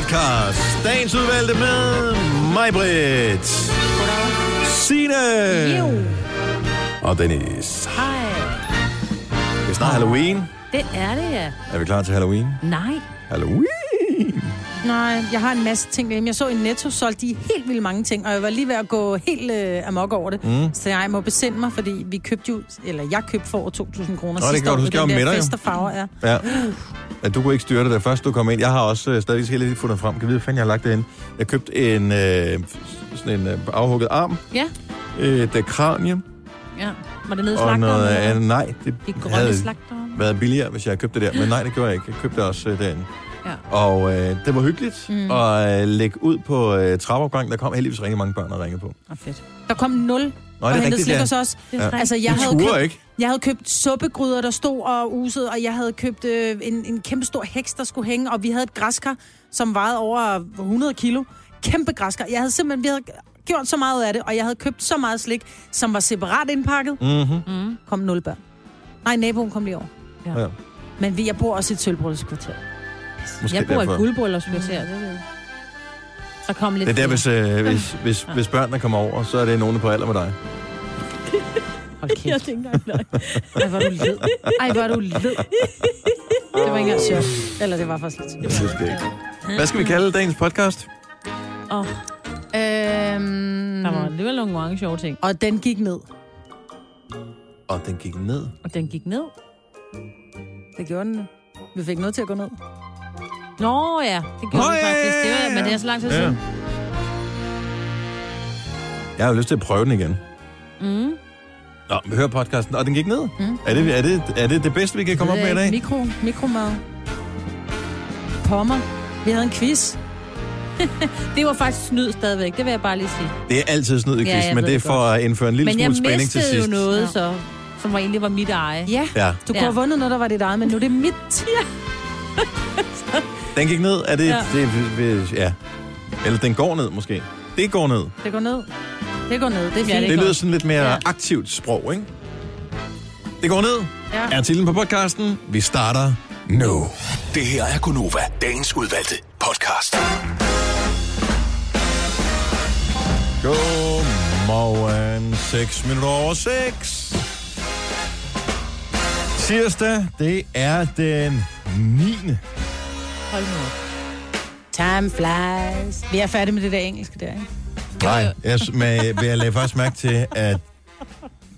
podcast. Dagens udvalgte med mig, Britt. Signe. Jo. Og Dennis. Hej. Det er snart Halloween. Det er det, ja. Er vi klar til Halloween? Nej. Halloween. Nej, jeg har en masse ting derhjemme. Jeg så i Netto solgte de helt vildt mange ting, og jeg var lige ved at gå helt øh, amok over det. Mm. Så jeg må besinde mig, fordi vi købte jo, eller jeg købte for over 2.000 kroner Nå, det sidste gjorde år. du. jeg den med dig, fest og farver, ja. Ja. ja. Du kunne ikke styre det, da først du kom ind. Jeg har også øh, stadig helt fundet frem. Kan vide, fanden jeg har lagt det ind? Jeg købte en, øh, sådan en øh, afhugget arm, Ja. øh, kranie Ja. Var det nede i og slagteren? noget eller? Nej, det De grønne havde slagter. været billigere, hvis jeg havde købt det der. Men nej, det gjorde jeg ikke. Jeg købte det også øh, derinde. Ja. Og øh, det var hyggeligt mm. at øh, lægge ud på øh, trappeopgang. Der kom heldigvis rigtig mange børn og ringe på. Ah, fedt. Der kom nul Nå, og er det hentede rigtigt, slik ja. hos os. Er Ja. ja. Altså, jeg havde, købt, ikke. jeg havde købt suppegryder, der stod og usede, og jeg havde købt øh, en, en kæmpe stor heks, der skulle hænge, og vi havde et græskar, som vejede over 100 kilo. Kæmpe græskar. Jeg havde simpelthen, vi havde gjort så meget af det, og jeg havde købt så meget slik, som var separat indpakket. Mm-hmm. Mm. Kom nul børn. Nej, naboen kom lige over. Ja. Men vi, jeg bor også i et sølvbrødskvarter. Måske Jeg bor derfor. i guldbryllerskvarter, det ved jeg. Der kom lidt Det er der, hvis, øh, hvis, hvis, hvis børnene kommer over, så er det nogen på alder med dig. Hold Jeg tænker ikke løgn. Ej, hvor er du led. Ej, hvor er du led. Det var ikke engang sjovt. Eller det var faktisk lidt. Jeg synes det ikke. Hvad skal vi kalde dagens podcast? Åh, Øhm, der var alligevel nogle mange sjove ting. og den gik ned. Og den gik ned. Og den gik ned. Det gjorde den. Vi fik noget til at gå ned. Nå ja, det gjorde Nå, vi ja, faktisk. Det ja, var, ja. men det er så lang tid Ja. siden. Jeg har jo lyst til at prøve den igen. Mm. Nå, vi hører podcasten, og den gik ned. Mm. Er, det, er, det, er det det bedste, vi kan komme op med i dag? Mikro, mikromad. Pommer. Vi havde en quiz. Det var faktisk snyd stadigvæk, det vil jeg bare lige sige. Det er altid snyd i Ja, quiz, jeg men det er for at indføre en lille Men jeg smule spænding til mistede jo sidst. noget, Ja. så, som var egentlig var mit eje. Ja, Ja, du kunne Ja. have vundet noget, der var dit eget, men nu er det mit. den gik ned. Er det, ja. Det, ja. Eller den går ned, måske. Det går ned. Det går ned. Det går ned. Det er Ja, det Det lyder sådan lidt mere Ja. aktivt sprog, ikke? Det går ned. Ja. Er titlen på podcasten. Vi starter nu. Det her er Gunova, dagens udvalgte podcast. Godmorgen. 6 minutter over 6. Tirsdag, det er den 9. Hold nu op. Time flies. Vi er færdige med det der engelske der, ikke? Nej, jeg, men jeg lagde faktisk mærke til, at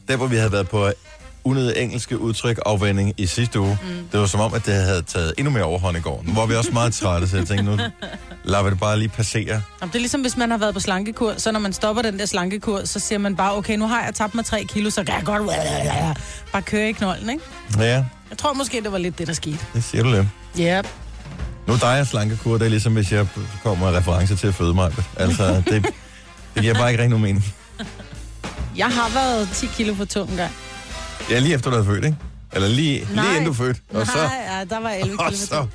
der, hvor vi havde været på unødige engelske udtryk afvending i sidste uge, mm. det var som om, at det havde taget endnu mere overhånd i går. Nu var vi også meget trætte, så jeg tænkte, nu lader vi det bare lige passere. Jamen, det er ligesom, hvis man har været på slankekur, så når man stopper den der slankekur, så siger man bare, okay, nu har jeg tabt mig 3 kilo, så kan jeg godt bare køre i knolden, ikke? Ja, Jeg tror måske, det var lidt det, der skete. det siger du. Ja. Yep. Nu dig og slankekur, det er ligesom, hvis jeg kommer med reference til at føde mig. Altså, det, det giver bare ikke rigtig nogen mening. Jeg har været 10 kilo for tung gang. Ja, lige efter du er født, ikke? Eller lige, Nej. lige inden du født. Og så, Nej, ja, der var 11 og kilo for så tung.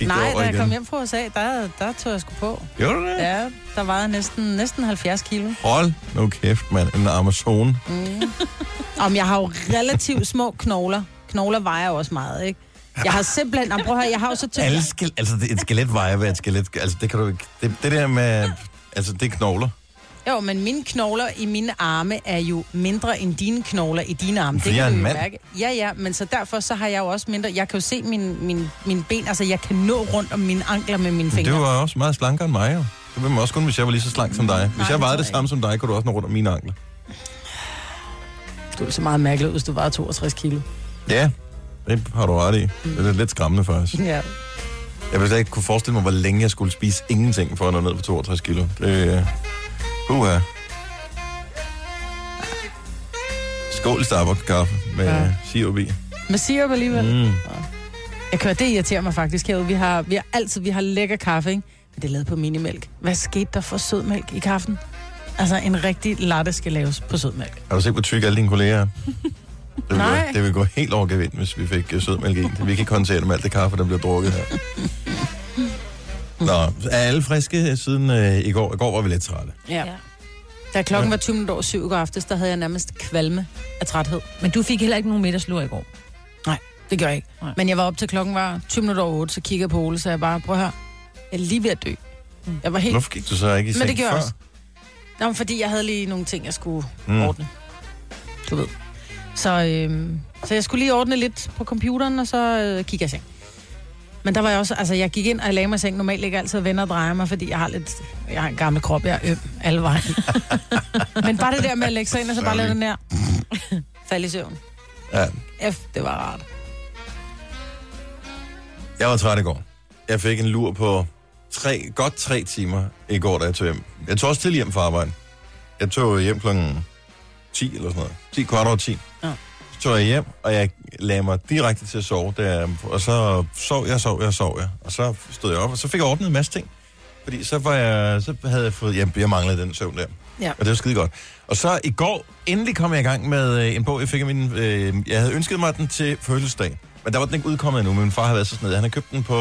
Nej, da jeg igen. kom hjem fra USA, der, der tog jeg sgu på. Gjorde du det? Ja, der var næsten, næsten 70 kilo. Hold nu kæft, mand. En Amazon. Om jeg har jo relativt små knogler. Knogler vejer også meget, ikke? Jeg har simpelthen... Jamen, prøv at høre, jeg har jo så tyndt... Alle skal, altså, det, et skelet vejer hvad et skelet. Altså, det kan du ikke... Det, det der med... Altså, det er knogler. Jo, men mine knogler i mine arme er jo mindre end dine knogler i dine arme. Fordi jeg er du en jo mand. mærke. Ja, ja, men så derfor så har jeg jo også mindre... Jeg kan jo se mine, mine, mine ben, altså jeg kan nå rundt om mine ankler med mine Men fingre. det var også meget slankere end mig, jo. Det ville man også kun, hvis jeg var lige så slank som dig. Hvis Nej, jeg det vejede det samme som dig, kunne du også nå rundt om mine ankler. Du er så meget mærkelig hvis du var 62 kilo. Ja, det har du ret i. Det er lidt skræmmende faktisk. Ja. Jeg ville slet ikke kunne forestille mig, hvor længe jeg skulle spise ingenting for at nå ned på 62 kilo. Det uh, uh. Skål Starbucks-kaffe med ja. Ja. sirup i. Med sirup alligevel. Mm. Jeg kører, det irriterer mig faktisk herude. Vi har, vi har altid vi har lækker kaffe, ikke? Men det er lavet på minimælk. Hvad skete der for sødmælk i kaffen? Altså, en rigtig latte skal laves på sødmælk. Har du set, hvor tykke alle dine kolleger er? Det vil, Nej. gå, det vil gå helt over gevind, hvis vi fik øh, sødmælk i. Vi kan ikke håndtere det med alt det kaffe, der bliver drukket her. Nå, er alle friske siden øh, i går? I går var vi lidt trætte. Ja. Ja. Da klokken var 20 minutter over syv i går aftes, der havde jeg nærmest kvalme af træthed. Men du fik heller ikke nogen middagslur i går. Nej, det gør jeg ikke. Nej. Men jeg var op til klokken var 20 minutter over 8, så kiggede jeg på Ole, så jeg bare, prøv at høre. Jeg er lige ved at dø. Jeg var helt... Hvorfor gik du så ikke i seng Men det gjorde før? også. Nå, fordi jeg havde lige nogle ting, jeg skulle Mm. mm. ordne. Du ved. Så, øhm, så jeg skulle lige ordne lidt på computeren, og så øh, gik jeg seng. Men der var jeg også, altså jeg gik ind og jeg lagde mig i seng. Normalt ikke altid vender og drejer mig, fordi jeg har lidt, jeg har en gammel krop, jeg er øm alle vejen. Men bare det der med at lægge sig ind, og så bare lade den der falde i søvn. Ja, F, det var rart. jeg var træt i går. Jeg fik en lur på tre, godt tre timer i går, da jeg tog hjem. Jeg tog også til hjem fra arbejde. Jeg tog hjem klokken 10 eller sådan noget. 10 kvart over 10. Ja. Så tog jeg hjem, og jeg lagde mig direkte til at sove. Der, og så sov jeg, sov jeg, sov jeg. Og så stod jeg op, og så fik jeg ordnet en masse ting. Fordi så, var jeg, så havde jeg fået... Jeg, jeg manglede den søvn der. Ja. Og det var skide godt. Og så i går, endelig kom jeg i gang med øh, en bog, jeg fik af min... Øh, jeg havde ønsket mig den til fødselsdag. Men der var den ikke udkommet endnu, men min far havde været så snedig. Han har købt den på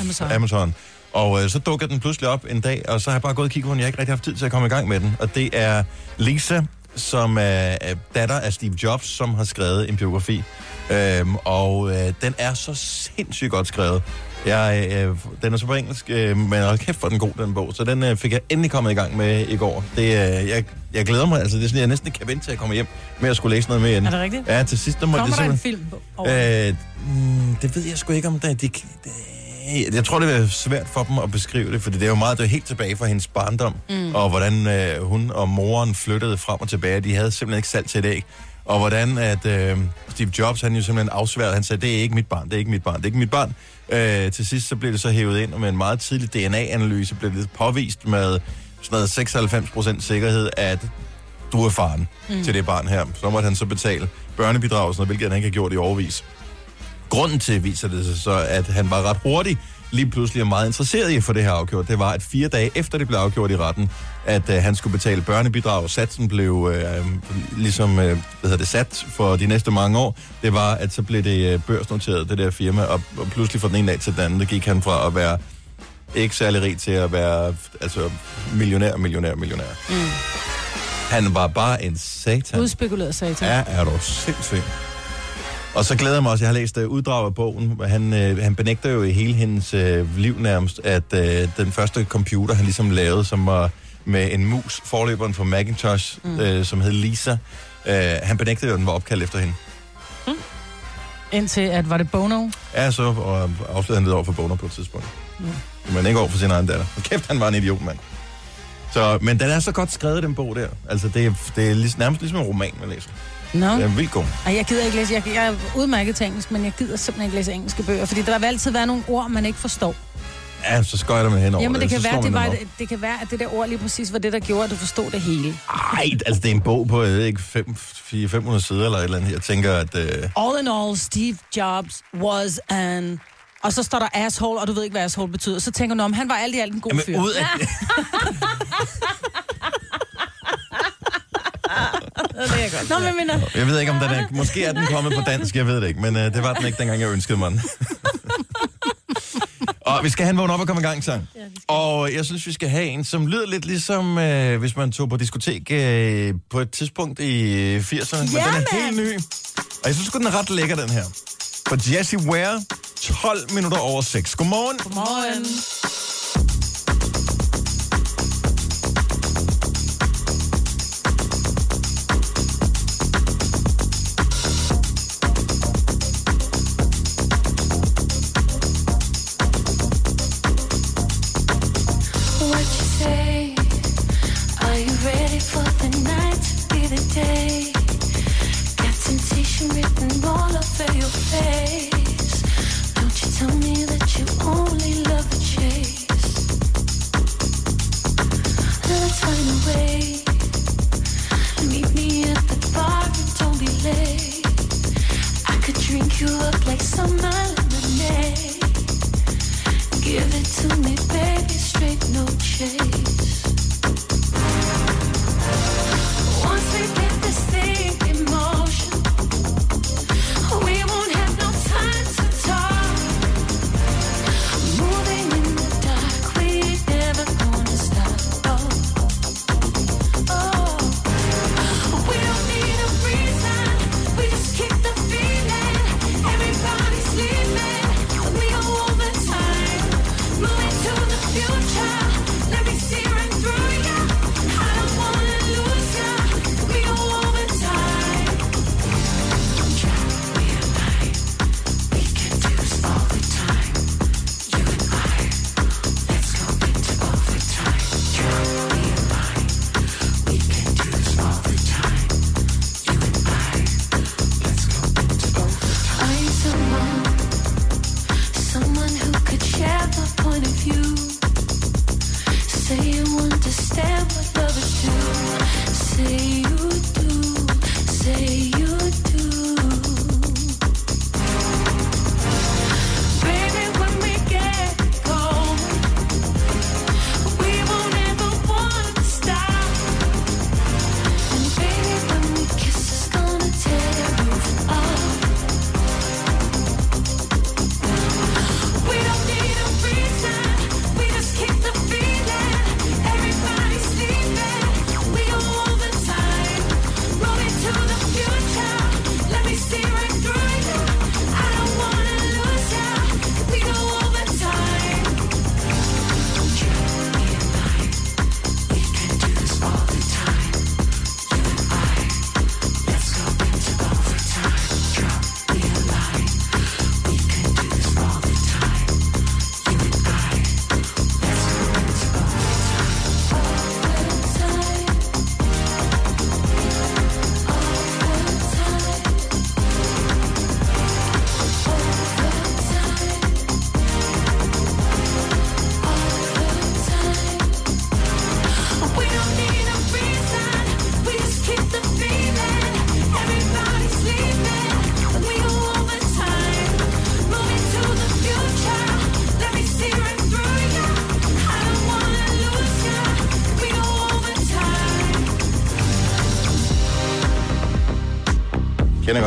Amazon. Amazon. Og øh, så dukker den pludselig op en dag, og så har jeg bare gået og kigget på den. Jeg har ikke rigtig haft tid til at komme i gang med den. Og det er Lisa, som er, er datter af Steve Jobs, som har skrevet en biografi. Øhm, og øh, den er så sindssygt godt skrevet. Jeg, øh, den er så på engelsk, øh, men hold kæft for den god, den bog. Så den øh, fik jeg endelig kommet i gang med i går. Det, øh, jeg, jeg glæder mig, altså det er sådan, jeg næsten ikke kan vente til at komme hjem med at skulle læse noget med igen. Er det rigtigt? Ja, til sidst, der måtte Kommer jeg der en film over? Øh, mm, det ved jeg sgu ikke om det. De, det jeg tror, det er svært for dem at beskrive det, for det er jo meget, det er helt tilbage fra hendes barndom, mm. og hvordan øh, hun og moren flyttede frem og tilbage. De havde simpelthen ikke salt til det, ikke? Og hvordan at øh, Steve Jobs, han jo simpelthen afsværede, han sagde, det er ikke mit barn, det er ikke mit barn, det er ikke mit barn. Øh, til sidst så blev det så hævet ind, og med en meget tidlig DNA-analyse blev det påvist med sådan noget 96% sikkerhed, at du er faren mm. til det barn her. Så måtte han så betale børnebidrag, og sådan noget, hvilket han ikke har gjort i overvis. Grunden til, viser det sig så, at han var ret hurtig, lige pludselig er meget interesseret i få det her afgjort, det var, at fire dage efter det blev afgjort i retten, at øh, han skulle betale børnebidrag. Satsen blev øh, ligesom øh, hvad hedder det, sat for de næste mange år. Det var, at så blev det øh, børsnoteret, det der firma, og, og pludselig fra den ene dag til den anden, der gik han fra at være ikke særlig rig til at være altså, millionær, millionær, millionær. Mm. Han var bare en satan. Udspekuleret satan. Ja, er du sindssygt. Og så glæder jeg mig også, jeg har læst uh, uddrag af bogen. Han, uh, han benægter jo i hele hendes uh, liv nærmest, at uh, den første computer, han ligesom lavede, som var med en mus, forløberen for Macintosh, mm. uh, som hed Lisa, uh, han benægtede jo, at den var opkaldt efter hende. Indtil at, var det Bono? Ja, så og afslørede han det over for Boner på et tidspunkt. Mm. Men ikke over for sin egen datter. Og kæft, han var en idiot, mand. Så, men den er så godt skrevet, den bog der. Altså, det er, det er lig, nærmest ligesom en roman, man læser. Nå. Det er vildt god. Ej, jeg gider ikke læse. Jeg, jeg er udmærket til engelsk, men jeg gider simpelthen ikke læse engelske bøger, fordi der vil altid være nogle ord, man ikke forstår. Ja, så skøjter man henover Jamen, det kan, være, det, var, det, det kan være, at det der ord lige præcis var det, der gjorde, at du forstod det hele. Ej, altså det er en bog på, jeg ved ikke, 500 sider eller et eller andet. Jeg tænker, at... Øh, All in all, Steve Jobs was an... Og så står der asshole, og du ved ikke, hvad asshole betyder. Så tænker du, om han var alt i alt en god fyr. jamen, ud af... Er jeg godt. Nå, men mener... Jeg ved ikke, om den er... Måske er den kommet på dansk, jeg ved det ikke. Men øh, det var den ikke, dengang jeg ønskede mig den. og vi skal have en vågen op og komme i gang, sang. Ja, og jeg synes, vi skal have en, som lyder lidt ligesom, øh, hvis man tog på diskotek øh, på et tidspunkt i 80'erne. men Ja, den er helt ny. Og jeg synes, den er ret lækker, den her. For Jessie Ware, 12 minutter over 6. Godmorgen. Godmorgen.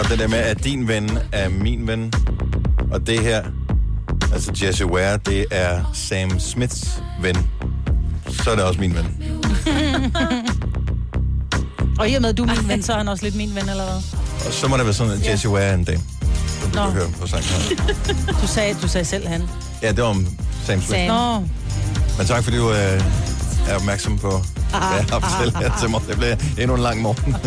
Godt det der med, at din ven er min ven. Og det her, altså Jesse Ware, det er Sam Smiths ven. Så er det også min ven. Og i og med, at du er min ven, så er han også lidt min ven, eller hvad? Og så må det være sådan, at Jesse Ware er en dame. Du Nå. høre på sangen her. Du sagde, du sagde selv han. Ja, det var om Sam Smith. Sam. Nå, Men tak fordi du øh, er opmærksom på, hvad jeg har fortalt her til mig. Det bliver endnu en lang morgen.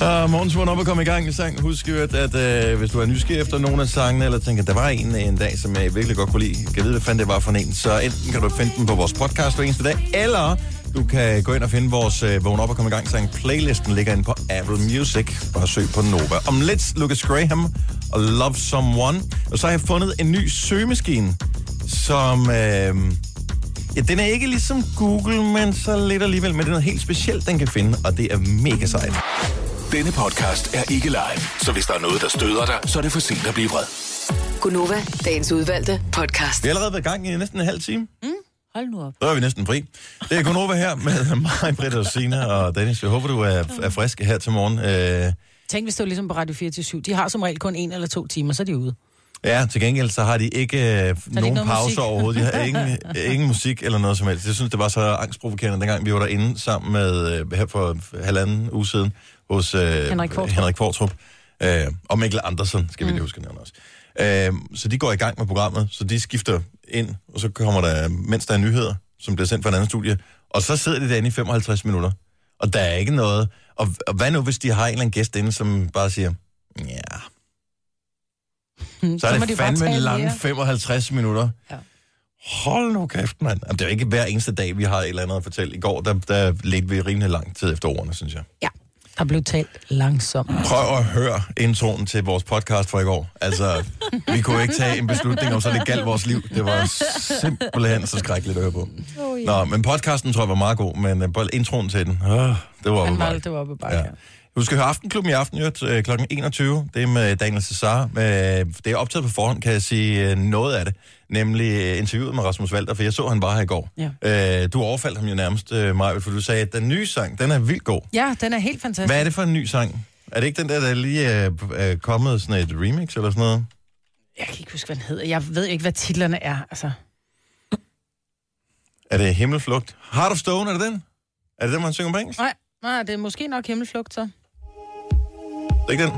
Uh, morgens vågn op og komme i gang med sang. Husk jo, at, at uh, hvis du er nysgerrig efter nogle af sangene, eller tænker, der var en en dag, som jeg virkelig godt kunne lide, kan vide, hvad fanden det var for en, så enten kan du finde den på vores podcast hver eneste dag, eller du kan gå ind og finde vores uh, vågn op og komme i gang sang. Playlisten ligger inde på Apple Music. Bare søg på Nova. Om lidt, Lucas Graham og Love Someone. Og så har jeg fundet en ny søgemaskine, som... Øh, Ja, den er ikke ligesom Google, men så lidt alligevel. Men det er noget helt specielt, den kan finde, og det er mega sejt. Denne podcast er ikke live, så hvis der er noget, der støder dig, så er det for sent at blive vred. Gunova, dagens udvalgte podcast. Vi har allerede været i gang i næsten en halv time. Hold nu op. Så er vi næsten fri. Det er Gunova her med mig, Britta og Sina og Dennis. Jeg håber, du er, er frisk her til morgen. Øh, tænk hvis det var ligesom på Radio 4 De har som regel kun en eller to timer, så er de ude. Ja, til gengæld så har de ikke øh, nogen noget pause musik? overhovedet. De har ingen, ingen musik eller noget som helst. Jeg synes, det var så angstprovokerende, dengang vi var derinde sammen med, øh, her for halvanden uge siden, hos øh, Henrik Qvortrup. Henrik Kvartrup. Øh, og Mikkel Andersen, skal vi lige huske at nævne også. Øh, så de går i gang med programmet, så de skifter ind, og så kommer der, mens der er nyheder, som bliver sendt fra en anden studie, og så sidder de derinde i 55 minutter. Og der er ikke noget... Og, og hvad nu, hvis de har en eller anden gæst inde, som bare siger, ja, så er må det de fandme lange mere. 55 minutter. Ja. Hold nu kæft, mand. Jamen, det er jo ikke hver eneste dag, vi har et eller andet at fortælle. I går, der, der ledte vi rimelig lang tid efter ordene, synes jeg. Ja. Der blev talt langsomt. Prøv at høre introen til vores podcast fra i går. Altså, vi kunne ikke tage en beslutning om, så det galt vores liv. Det var simpelthen så skrækkeligt at høre på. Oh, Nå, men podcasten tror jeg var meget god, men uh, bare introen til den, uh, det var overvejet. det var oppe bare, Ja. Du skal høre Aftenklubben i aften, øh, kl. 21. Det er med Daniel Cesar. Med, det er optaget på forhånd, kan jeg sige øh, noget af det. Nemlig øh, interviewet med Rasmus Walter, for jeg så, han var her i går. Ja. Øh, du overfaldt ham jo nærmest, øh, Maja, for du sagde, at den nye sang, den er vildt god. ja, den er helt fantastisk. Hvad er det for en ny sang? Er det ikke den der, der lige er, er kommet sådan et remix eller sådan noget? Jeg kan ikke huske, hvad den hedder. Jeg ved ikke, hvad titlerne er. Altså, Er det Himmelflugt? Heart of Stone, er det den? Er det den, man synger på engelsk? nej, nej, det er måske nok himmelflugt, så. Det er ikke den?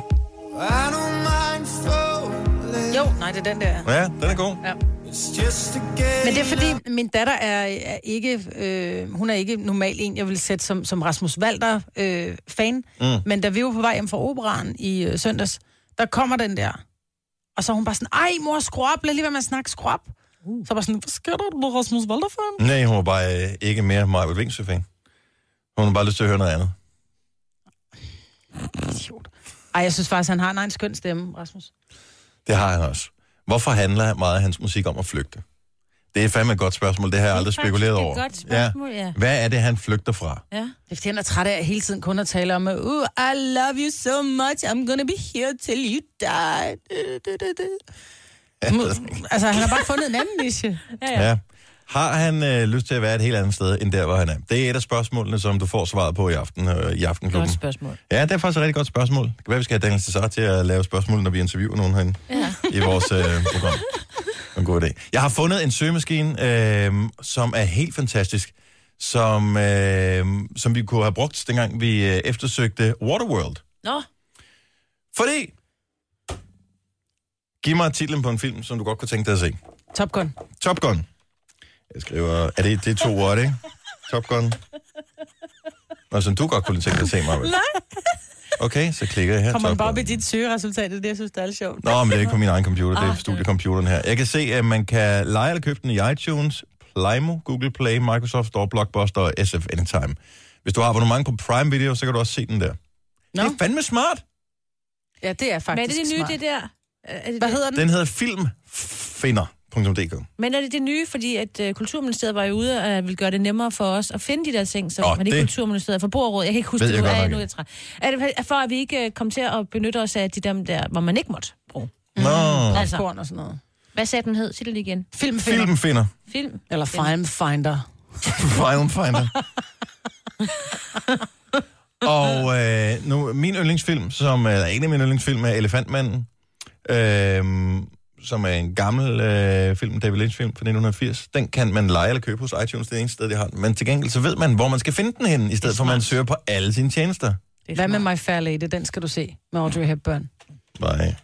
Jo, nej, det er den der. Ja, den er god. Ja. Men det er fordi, min datter er, er ikke, øh, hun er ikke normal en, jeg vil sætte som, som Rasmus Walter øh, fan. Mm. Men da vi var på vej hjem fra operan i øh, søndags, der kommer den der. Og så er hun bare sådan, ej mor, skru op, lad lige være med at snakke, skru op. Uh. Så var sådan, hvad sker der, du er Rasmus Walter fan? Nej, hun var bare øh, ikke mere Maja Vingsø-fan. Hun har bare lyst til at høre noget andet. Idiot. Ej, jeg synes faktisk, han har en egen skøn stemme, Rasmus. Det har han også. Hvorfor handler meget af hans musik om at flygte? Det er fandme et godt spørgsmål. Det har jeg aldrig spekuleret et over. godt spørgsmål, ja. Hvad er det, han flygter fra? Ja. Det er fordi, han er træt af hele tiden kun at tale om, uh, I love you so much, I'm gonna be here till you die. Du, du, du, du. Altså, han har bare fundet en anden niche. Ja, ja. Ja. Har han øh, lyst til at være et helt andet sted, end der, hvor han er? Det er et af spørgsmålene, som du får svaret på i aften øh, i Aftenklubben. Godt spørgsmål. Ja, det er faktisk et rigtig godt spørgsmål. Det kan være, vi skal have Daniel Cesar til at lave spørgsmål, når vi interviewer nogen herinde Ja. i vores øh, program. En god idé. Jeg har fundet en søgemaskine, øh, som er helt fantastisk, som, øh, som vi kunne have brugt, dengang vi øh, eftersøgte Waterworld. Nå, Fordi... Giv mig titlen på en film, som du godt kunne tænke dig at se. Top Gun. Top Gun. Jeg skriver... Er det, det er to ord, ikke? Top Gun. Nå, som du godt kunne tænke dig at se, Marvind. Nej. Okay, så klikker jeg her. Kommer man bare i dit søgeresultat, det er det, jeg synes, det er lidt sjovt. Nå, men det er ikke på min egen computer, det er Ah, studiecomputeren her. Jeg kan se, at man kan lege eller købe den i iTunes, Plimo, Google Play, Microsoft Store, Blockbuster og SF Anytime. Hvis du har abonnement på Prime Video, så kan du også se den der. Nå. Det er fandme smart. Ja, det er faktisk men er det det nye, smart. det der? Er det Hvad det? hedder den? Den hedder filmfinder.dk. Men er det det nye, fordi at uh, Kulturministeriet var jo ude og uh, ville gøre det nemmere for os at finde de der ting, så oh, var det, det- Kulturministeriet Forbrugerråd, jeg kan ikke huske det jeg er, nu er jeg træt. Er det for, at vi ikke uh, kom til at benytte os af de dem der, hvor man ikke måtte bruge? Nå, Altså, Popcorn og sådan noget. hvad sagde den hed? Sig det lige igen. Filmfinder. filmfinder. Film? Eller Film Finder. Film Finder. Og øh, nu, min yndlingsfilm, som er en af mine yndlingsfilm, er Elefantmanden, øh, som er en gammel øh, film, David Lynch-film fra 1980. Den kan man lege eller købe hos iTunes, det er eneste sted, de har den. Men til gengæld så ved man, hvor man skal finde den henne, i stedet for at man søger på alle sine tjenester. Er Hvad med. My Fair Lady? Den skal du se med Audrey Hepburn. Nej.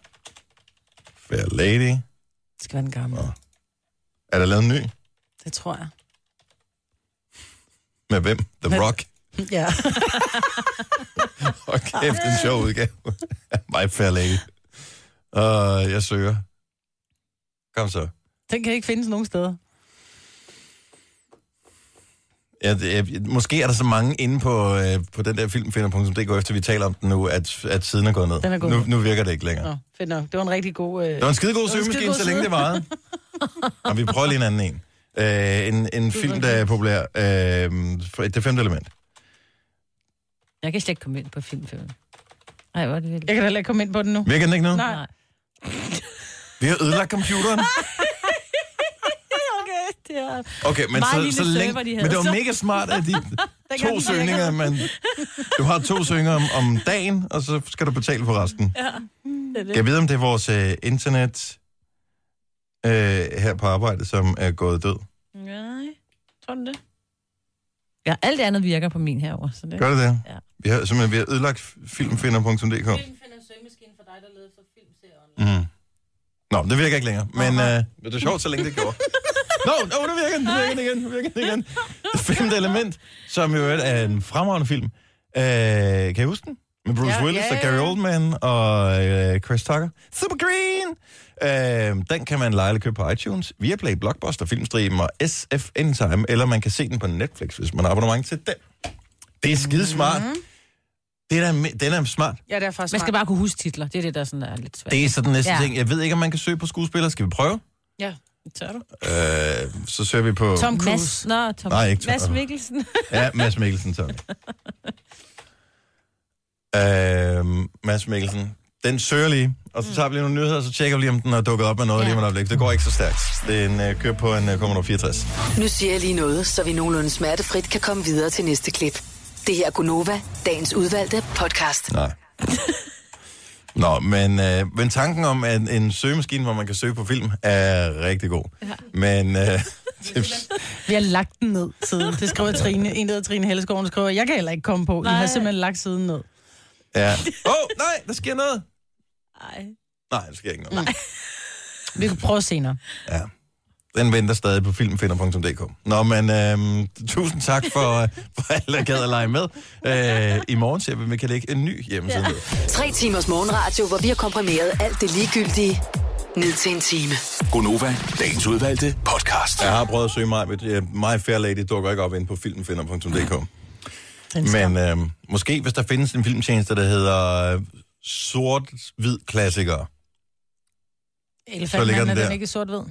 Fair Lady. Det skal være den gamle. Er der lavet en ny? Det tror jeg. Med hvem? The Rock. Ja. Og kæft, en sjov udgave. My Fair Lady. Og jeg søger. Kom så. Den kan ikke findes nogen steder. Ja, det, er- måske er der så mange inde på, øh, på den der filmfinder.dk, efter vi taler om den nu, at, at siden er gået ned. Den er gået nu, ned. nu virker det ikke længere. Nå, fedt nok. Det var en rigtig god... Øh... Det var en skidegod søgemaskine, så længe det varede. Og vi prøver lige en anden en. Øh, en en film, der er populær. Øh, det femte element. Jeg kan slet ikke komme ind på filmfilmen. Nej, hvor er det vildt. Jeg kan heller ikke komme ind på den nu. Virker den ikke noget? Nej. Vi har ødelagt computeren. Okay, det er... Okay, men Meget så, lille så længe... server, de Men det var mega smart, at de to søgninger, men du har to søgninger om, om dagen, og så skal du betale for resten. Det er det. Jeg ved, om det er vores øh, internet øh, her på arbejde, som er gået død. Nej, tror du det? Ja, alt andet virker på min herover. Så det... Gør det det? Ja. Vi har simpelthen vi har ødelagt filmfinder.dk. Mm. Nå, det virker ikke længere. Men øh, det er sjovt, så længe det gjorde. Nå, no, nu virker den, nu virker den igen, nu virker den igen. Det femte element, som jo er en fremragende film. Øh, kan I huske den? Med Bruce Ja, Willis ja, og ja, Gary ja. Oldman og øh, Chris Tucker. Super Green! Øh, den kan man lege eller købe på iTunes, Viaplay, Blockbuster, Filmstream og SF Anytime, eller man kan se den på Netflix, hvis man har abonnement til den. Det er skidesmart. Mhm. Mm. Det er, da- den er smart. Ja, det er faktisk Man smart. skal bare kunne huske titler. Det er det, der sådan er lidt svært. Det er sådan næste ja. Ting. Jeg ved ikke, om man kan søge på skuespillere. Skal vi prøve? Ja. Tør du? Øh, så søger vi på... Tom Mads, Cruise. nå, Tom. Nej, ikke Tom. Mads Mikkelsen. Ja, Mads Mikkelsen, så. øh, Mads Mikkelsen. Den søger lige, og så tager vi lige nogle nyheder, og så tjekker vi lige, om den har dukket op med noget ja. Lige om et øjeblik. Det går ikke så stærkt. Det er en uh, kør på en uh, Commodore 64. Nu siger jeg lige noget, så vi nogenlunde smertefrit kan komme videre til næste klip. Det her er Gunova, dagens udvalgte podcast. Nej. Nå, men, øh, men tanken om at en søgemaskine, hvor man kan søge på film, er rigtig god. Ja. Men øh, det, Vi har lagt den ned siden. Det skriver Trine. En der hedder Trine Helleskoven, skriver, jeg kan heller ikke komme på. I har Nej. simpelthen lagt siden ned. ja. Åh, oh, nej, der sker noget. Nej. Nej, der sker ikke noget. Nej. Vi kan prøve senere. Ja. Den venter stadig på filmfinder.dk. Nå, men øhm, tusind tak for, øh, for alle, der gad at lege med. Øh, I morgen ser vi, om vi kan lægge en ny hjemmeside ja. Tre timers morgenradio, hvor vi har komprimeret alt det ligegyldige ned til en time. Gonova, dagens udvalgte podcast. Jeg har prøvet at søge mig, men øh, My Fair Lady dukker ikke op ind på filmfinder.dk. Men øhm, måske, hvis der findes en filmtjeneste, der hedder øh, sort-hvid klassikere. Så ligger Elefantmanden den er den der. ikke sort-hvid.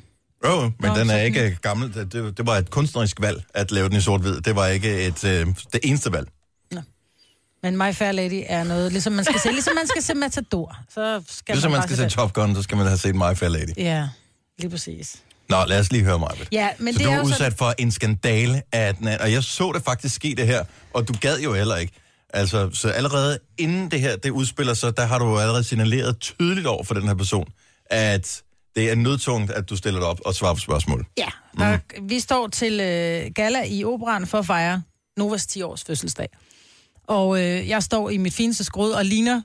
Jo, men Nå, den er ikke gammel. Det, det, det var et kunstnerisk valg at lave den i sort-hvid. Det var ikke et, øh, det eneste valg. Men My Fair Lady er noget, ligesom man skal se, ligesom man skal se Matador. Så skal Ligesom man bare skal se Top Gun, så skal man have set My Fair Lady. Ja, lige præcis. Nå, lad os lige høre mig. Ja, men så det du er udsat sådan- for en skandale af den anden, og jeg så det faktisk ske det her, og du gad jo heller ikke. Altså, så allerede inden det her, det udspiller sig, der har du jo allerede signaleret tydeligt over for den her person, at det er nødtungt, at du stiller dig op og svarer på spørgsmål. Ja, der, mm. vi står til øh, gala i operan for at fejre Novas 10 års fødselsdag. Og øh, jeg står i mit fineste skrud og ligner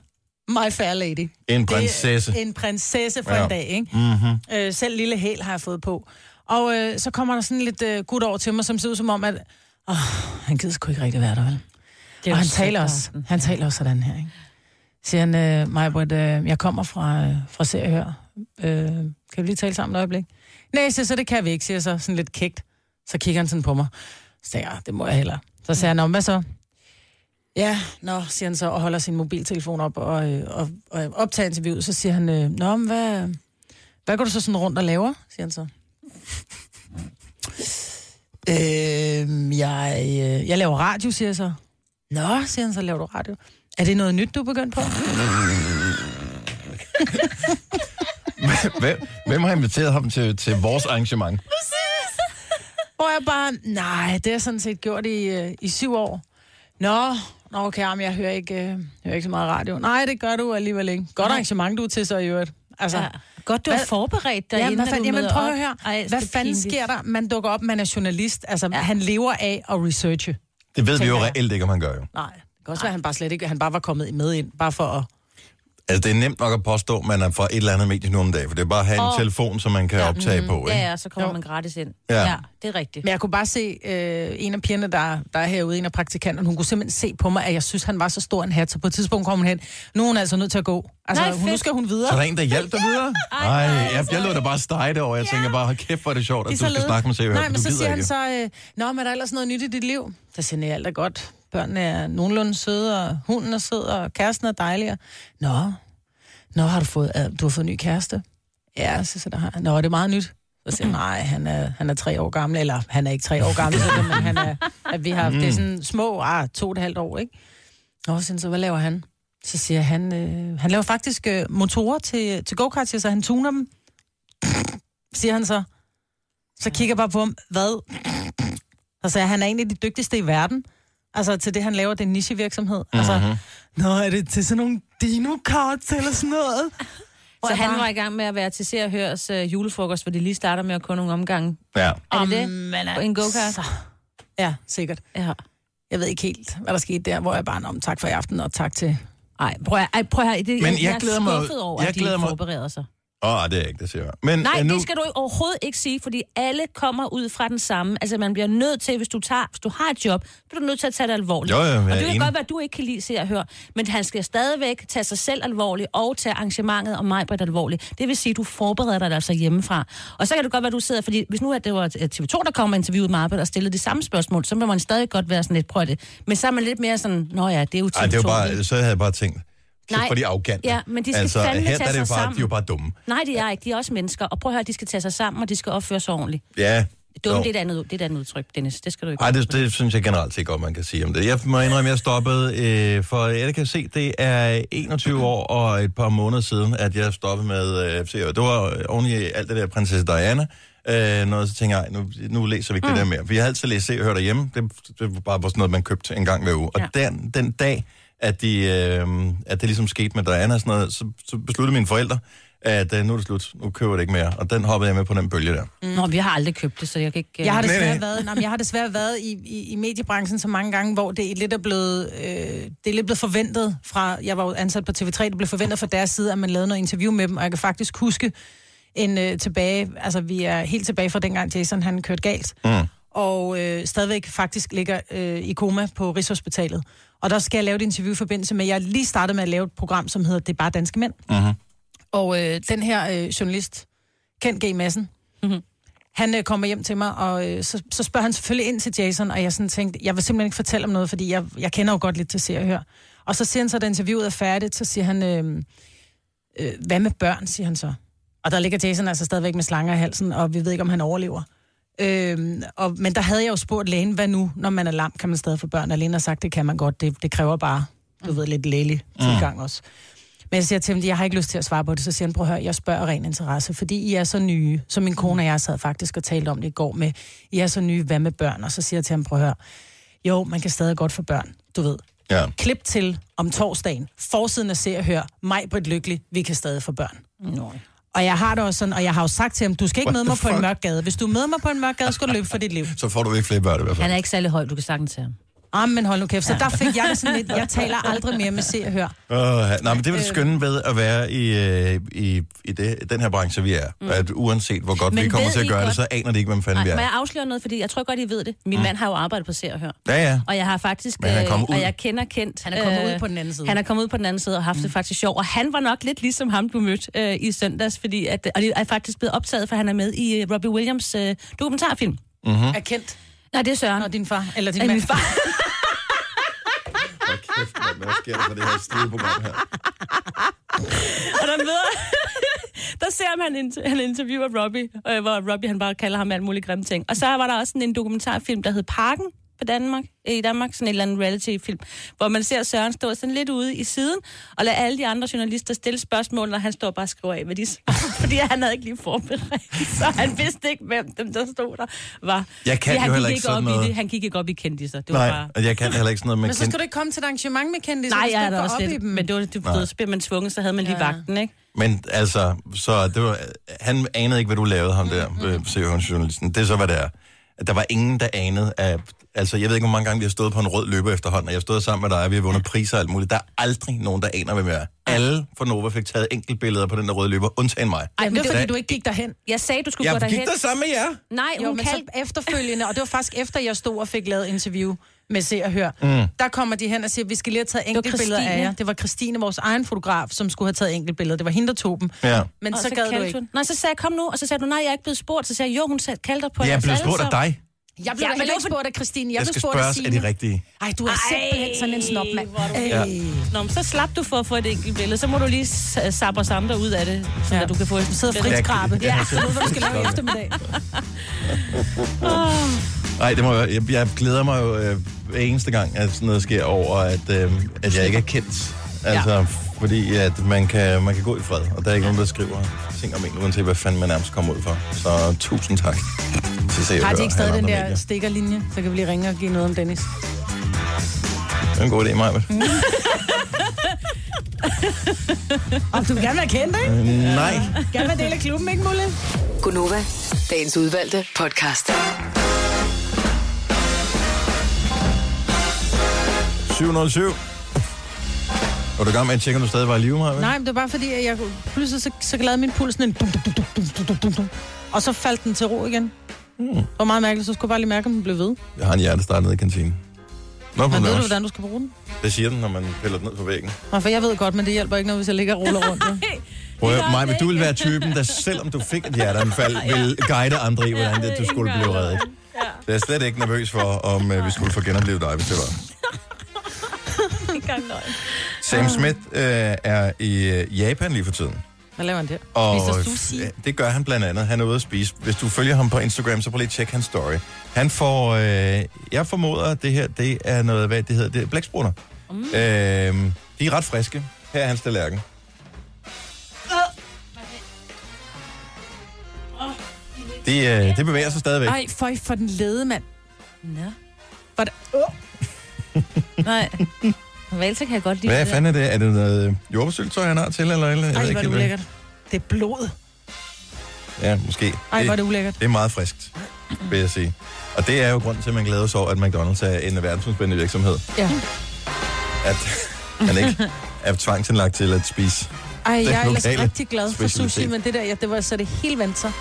My Fair Lady. En prinsesse. Det en prinsesse for Ja. en dag, ikke? Mm-hmm. Øh, selv lille hæl har jeg fået på. Og øh, så kommer der sådan lidt øh, gut over til mig, som ser ud som om, at åh, han gider sgu ikke rigtig være der, vel? Det Og han taler også, han taler også sådan her, ikke? Siger han, øh, Majbrit, øh, jeg kommer fra, øh, fra Se her. Hør. Øh, kan vi lige tale sammen et øjeblik? Nej, så, så det kan vi ikke, siger jeg så sådan lidt kægt. Så kigger han sådan på mig. Så siger jeg, ah, det må jeg heller. Så siger han, "Nå, hvad så? Ja, nå, siger han så, og holder sin mobiltelefon op og, øh, og, og optager interviewet. Så siger han, øh, nå, men hvad, hvad går du så sådan rundt og laver? Siger han så. Øh, jeg, øh, jeg laver radio, siger jeg så. Nå, siger han så, laver du radio. Er det noget nyt, du er begyndt på? hvem, hvem har inviteret ham til, til vores arrangement? Hvor jeg bare, nej, det har jeg sådan set gjort i, øh, i syv år. Nå, Nå, okay, jamen, jeg hører ikke, øh, hører ikke så meget radio. Nej, det gør du alligevel ikke. Godt Nej. arrangement, du er til så i øvrigt. Altså, Ja. Godt, du har Hvad- forberedt dig, Ja, inden hvad du fanden, jamen prøv at op. høre. Ej, hvad fanden sker der? Man dukker op, man er journalist. Altså, ja. Han lever af at researche. Det ved vi jo reelt ikke, om han gør jo. Nej, kan også være, at han bare slet ikke, han bare var kommet med ind, bare for at... Altså, det er nemt nok at påstå, at man er fra et eller andet medie nu om dagen, for det er bare at have en Åh. telefon, som man kan optage på, ikke? Ja, ja, så kommer Jo. man gratis ind. Ja. Ja. ja, det er rigtigt. Men jeg kunne bare se, øh, en af pigerne, der, der er herude, en af praktikanterne, hun kunne simpelthen se på mig, at jeg synes, han var så stor en hat, så på et tidspunkt kom hun hen. Nu er hun altså nødt til at gå. Altså, Nej, hun, nu skal hun videre. Så er der en, der hjalp dig videre? Nej, jeg, jeg lå da bare stege det over. Jeg tænker bare, hold kæft, hvor er det sjovt, at De du skal lede. snakke med Hør, Nej, men så siger han ikke. så, øh, Nå, men er der ellers noget nyt i dit liv? Så siger jeg, alt er godt. Børnene er nogenlunde søde, og hunden er sød, og kæresten er dejlig. og- Nå, Nå, har du fået, du har fået en ny kæreste? Ja, så, så der har. Nå, det er meget nyt. Så siger nej, han er, han er tre år gammel, eller han er ikke tre år gammel, så, men han er, at vi har, det er sådan små, ah, to og et halvt år, ikke? Nå, så, siger han så hvad laver han? Så siger han, øh, han laver faktisk øh, motorer til, til go-karts, så han tuner dem. Siger han så. Så kigger jeg bare på ham, hvad? Så sagde jeg, han er en af de dygtigste i verden. Altså til det, han laver, det er en nichevirksomhed. Mm-hmm. Altså, nå, er det til sådan nogle dino-karts eller sådan noget? Så jeg han var i gang med at være til Se og Hørs uh, julefrokost, hvor de lige starter med at gå nogle omgange. Ja. Er det det? Men På en go-kart? så- Ja, sikkert. Ja. Jeg ved ikke helt, hvad der skete der, hvor jeg bare, om tak for i aften, og tak til... Ej, prøv at, ej, prøv at, det, Men jeg, jeg er glæder mig- over, jeg at de glæder ikke mig- forbereder sig. Åh, oh, det er ikke, det siger jeg. Men Nej, øh, nu, det skal du overhovedet ikke sige, fordi alle kommer ud fra den samme. Altså, man bliver nødt til, hvis du, tager, hvis du har et job, bliver du nødt til at tage det alvorligt. Jo, jo, og det kan enig. godt være, at du ikke kan lide se og høre, men han skal stadigvæk tage sig selv alvorligt og tage arrangementet og mig på alvorligt. Det vil sige, at du forbereder dig altså hjemmefra. Og så kan det godt være, at du sidder, fordi hvis nu at det var TV2, der kom og interviewede mig og stillede de samme spørgsmål, så må man stadig godt være sådan lidt, prøv det. Men så er man lidt mere sådan, nå ja, det er jo TV2. ej, det er jo ikke?" bare, så havde jeg bare tænkt, Nej. for de arrogante. Ja, men de skal altså, fandme her tage sig bare, sammen. de er jo bare dumme. Nej, de er ikke. De er også mennesker. Og prøv at høre, de skal tage sig sammen, og de skal opføre sig ordentligt. Ja. Dumme, det er, et andet, det er et andet udtryk, Dennis. Det skal du ikke. Ej, det, det synes jeg generelt ikke godt, man kan sige om det. Jeg må indrømme, jeg stoppede, øh, for jeg kan se, det er 21 år og et par måneder siden, at jeg stoppede med øh, FC. Og det var oven i alt det der prinsesse Diana. Øh, noget, så tænker jeg, nu, nu læser vi ikke mm. det der mere. For jeg har altid læst Se og Hør derhjemme. Det, det var bare sådan noget, man købte en gang hver uge. Og Ja. den, den dag, at, de, øh, at det ligesom skete med Diana og sådan noget, så, så besluttede mine forældre, at øh, nu er det slut. Nu køber jeg det ikke mere. Og den hoppede jeg med på den bølge der. Mm. Nå, vi har aldrig købt det, så jeg kan ikke... øh, Jeg har Nej, desværre nej. været, nej, men jeg har desværre været i, i, i mediebranchen så mange gange, hvor det er lidt er blevet, øh, det er lidt blevet forventet fra, jeg var jo ansat på TV3, det blev forventet fra deres side, at man lavede noget interview med dem, og jeg kan faktisk huske en øh, tilbage, altså vi er helt tilbage fra dengang Jason han kørte galt, mm. Og øh, stadigvæk faktisk ligger øh, i koma på Rigshospitalet. Og der skal jeg lave et interview i forbindelse med, jeg lige startede med at lave et program, som hedder Det er bare danske mænd. Mhm. Og øh, den her øh, journalist, Kent G. Madsen, han øh, kommer hjem til mig, og øh, så, så spørger han selvfølgelig ind til Jason, og jeg sådan tænkte, jeg vil simpelthen ikke fortælle om noget, fordi jeg, jeg kender jo godt lidt til Se og Hør. Og så siger han så, da interviewet er færdigt, så siger han, øh, øh, hvad med børn, siger han så. Og der ligger Jason altså stadigvæk med slanger i halsen, og vi ved ikke, om han overlever. Øh, og, men der havde jeg jo spurgt lægen, hvad nu, når man er lam, kan man stadig få børn? Og lægen har sagt, det kan man godt, det, det kræver bare, du ved, lidt lægelig tilgang også. Men jeg siger til ham, jeg har ikke lyst til at svare på det. Så siger han, prøv at høre, jeg spørger ren interesse, fordi I er så nye. Så min kone og jeg sad faktisk og talte om det i går med, I er så nye, hvad med børn? Og så siger jeg til ham, prøv at høre, jo, man kan stadig godt få børn, du ved. Ja. Klip til om torsdagen, forsiden af Se og Hør, mig Britt Lykkelig, vi kan stadig få børn. Nå. Og jeg har det også sådan, og jeg har jo sagt til ham, du skal ikke møde mig på en fuck? mørk gade. Hvis du møder mig på en mørk gade, skal du løbe for dit liv. Så får du ikke flere børn i hvert fald. Han er ikke særlig høj, du kan sagtens til ham. Ah, men hold nu kæft. Så der fik jeg det sådan lidt, jeg taler aldrig mere med Se og Hør. Uh, nej, men det er det skønne ved at være i, øh, i, i det, den her branche, vi er. Mm. At uanset hvor godt Men vi kommer til at I gøre det, godt- så aner de ikke, hvem fanden Nej, vi må er. jeg afsløre noget, fordi jeg tror godt, I ved det. Min mm. mand har jo arbejdet på Se og Hør. Ja, ja. Og jeg har faktisk... Men han er øh, ud. Og jeg kender Kent. Han er kommet øh, ud på den anden side. Han er kommet ud på den anden side og haft mm. det faktisk sjovt. Og han var nok lidt ligesom ham, du mødte øh, i søndags, fordi at, og det er faktisk blevet optaget, for han er med i øh, Robbie Williams øh, dokumentarfilm. Er kendt. Nej, det er Søren. Når din far, eller din Er mand. min far. Kæft, mand. Hvad sker der for det her stive program her? Og der ved, der ser man, han, han interviewer Robbie, øh, hvor Robbie han bare kalder ham alt muligt grimme ting. Og så var der også sådan en dokumentarfilm, der hed Parken på Danmark, i Danmark, sådan en eller anden reality-film, hvor man ser Søren stå sådan lidt ude i siden, og lade alle de andre journalister stille spørgsmål, når han står bare og skriver af, hvad de svarer, fordi han havde ikke lige forberedt, så han vidste ikke, hvem dem, der stod der, var. Jeg kan han jo gik heller ikke ikke sådan op i noget. det. Han gik ikke op i kendiser. Det var Nej, bare... og jeg kan heller ikke sådan noget med Men så skal du ikke komme til et arrangement med kendte. Nej, jeg er da også lidt, men det var det, Nej. det, man tvunget, så havde man lige Ja. vagten, ikke? Men altså, så det var, han anede ikke, hvad du lavede, ham der, Mm-hmm. øh, journalisten. Det er så, hvad det er. At Der var ingen, der anede, at, altså, jeg ved ikke, hvor mange gange vi har stået på en rød løber efterhånden, og jeg har stået sammen med dig, og vi har vundet priser og alt muligt. Der er aldrig nogen, der aner, hvem jeg er. Alle fra Nova fik taget enkeltbilleder på den der røde løber, undtagen mig. Ej, men det var fordi, du ikke gik derhen. Jeg sagde, du skulle Jeg gå derhen. gik der sammen med jer. Nej, Jo, hun men kaldte... så efterfølgende, og det var faktisk efter, jeg stod og fik lavet interview med Se og Hør, mm. der kommer de hen og siger, vi skal lige have taget enkeltbilleder af jer. Det var Christine, vores egen fotograf, som skulle have taget enkeltbilleder. Det var hende, der tog dem. Ja. Men Og så, gad du ikke. Hun. Nej, så sagde jeg, kom nu. Og så sagde du, nej, jeg er ikke blevet spurgt. Så sagde jeg, jo, hun kaldte dig på Jeg er alle spurgt af dig. Jeg blev Ja, heller ikke spurgt af Christine. Jeg, Jeg skal spurgt af spørges, er Signe. de rigtige? Ej, du er simpelthen sådan en snop, mand. er. Ja. Nå, men så slap du for at få et enkelt billede. Så må du lige s- sabbe os andre ud af det, så Ja. du kan få et billede. frit skrabe. Ja. Så ved du, hvad du skal lave i eftermiddag. Nej, det må jeg, jeg, jeg glæder mig jo øh, hver eneste gang, at sådan noget sker over, at, øh, at jeg ikke er kendt. Altså, ja. Fordi at man kan, man kan gå i fred, og der er ikke nogen, der skriver ting om en, uanset hvad fanden man nærmest kommer ud for. Så tusind tak til Se Har de ikke stadig den der medier. stikkerlinje? Så kan vi lige ringe og give noget om Dennis. Det er en god idé, Maja. Og du vil gerne være kendt, ikke? Nej. Gerne være del af klubben, ikke, Mulle? Gunova, dagens udvalgte podcast. 707. Er du i gang med at tjekke, om du stadig var i live, Maja? Nej, men det var bare fordi, at jeg pludselig så, så lavede min puls sådan en dum, dum, dum, dum, dum, dum, dum. Og så faldt den til ro igen. Mm. Det var meget mærkeligt, så skulle jeg bare lige mærke, om den blev ved. Jeg har en hjertestart nede i kantinen. Nå, Men ved du, hvordan du skal bruge den? Det siger den, når man piller den ned på væggen. Nå, for jeg ved godt, men det hjælper ikke, når hvis jeg ligger og ruller rundt. Ja. Prøv Det at Maja, det du vil være typen, der selvom du fik et hjerteanfald, vil guide andre i, hvordan det, du skulle blive reddet. Jeg er slet ikke nervøs for, om uh, vi skulle få genoplevet dig, hvis det var. Ikke engang. Sam Smith uh, er i uh, Japan lige for tiden. Hvad laver han der? Og Spiser sushi? øh, det gør han blandt andet. Han er ude at spise. Hvis du følger ham på Instagram, så prøv lige at tjekke hans story. Han får, øh, jeg formoder, at det her, det er noget, hvad det hedder, det er blæksprutter. Mm. Øh, de er ret friske. Her er hans tallerken. Det, øh, det bevæger sig stadigvæk. Ej, føj for den lede, mand. Nå. Var det... Nej. Valse kan jeg godt lide. Hvad det der. fanden er det? Er det noget jordbærsyltøj, han har til, eller? eller? Ej, hvor er det ulækkert. Det er blod. Ja, måske. Ej, hvor er det ulækkert. Det er meget friskt, vil jeg sige. Og det er jo grund til, at man glæder sig over, at McDonald's er en verdensomspændende virksomhed. Ja. At man ikke er tvangsindlagt til at spise. Ej, jeg er ellers rigtig glad for sushi, men det der, ja, det var så det helt sig.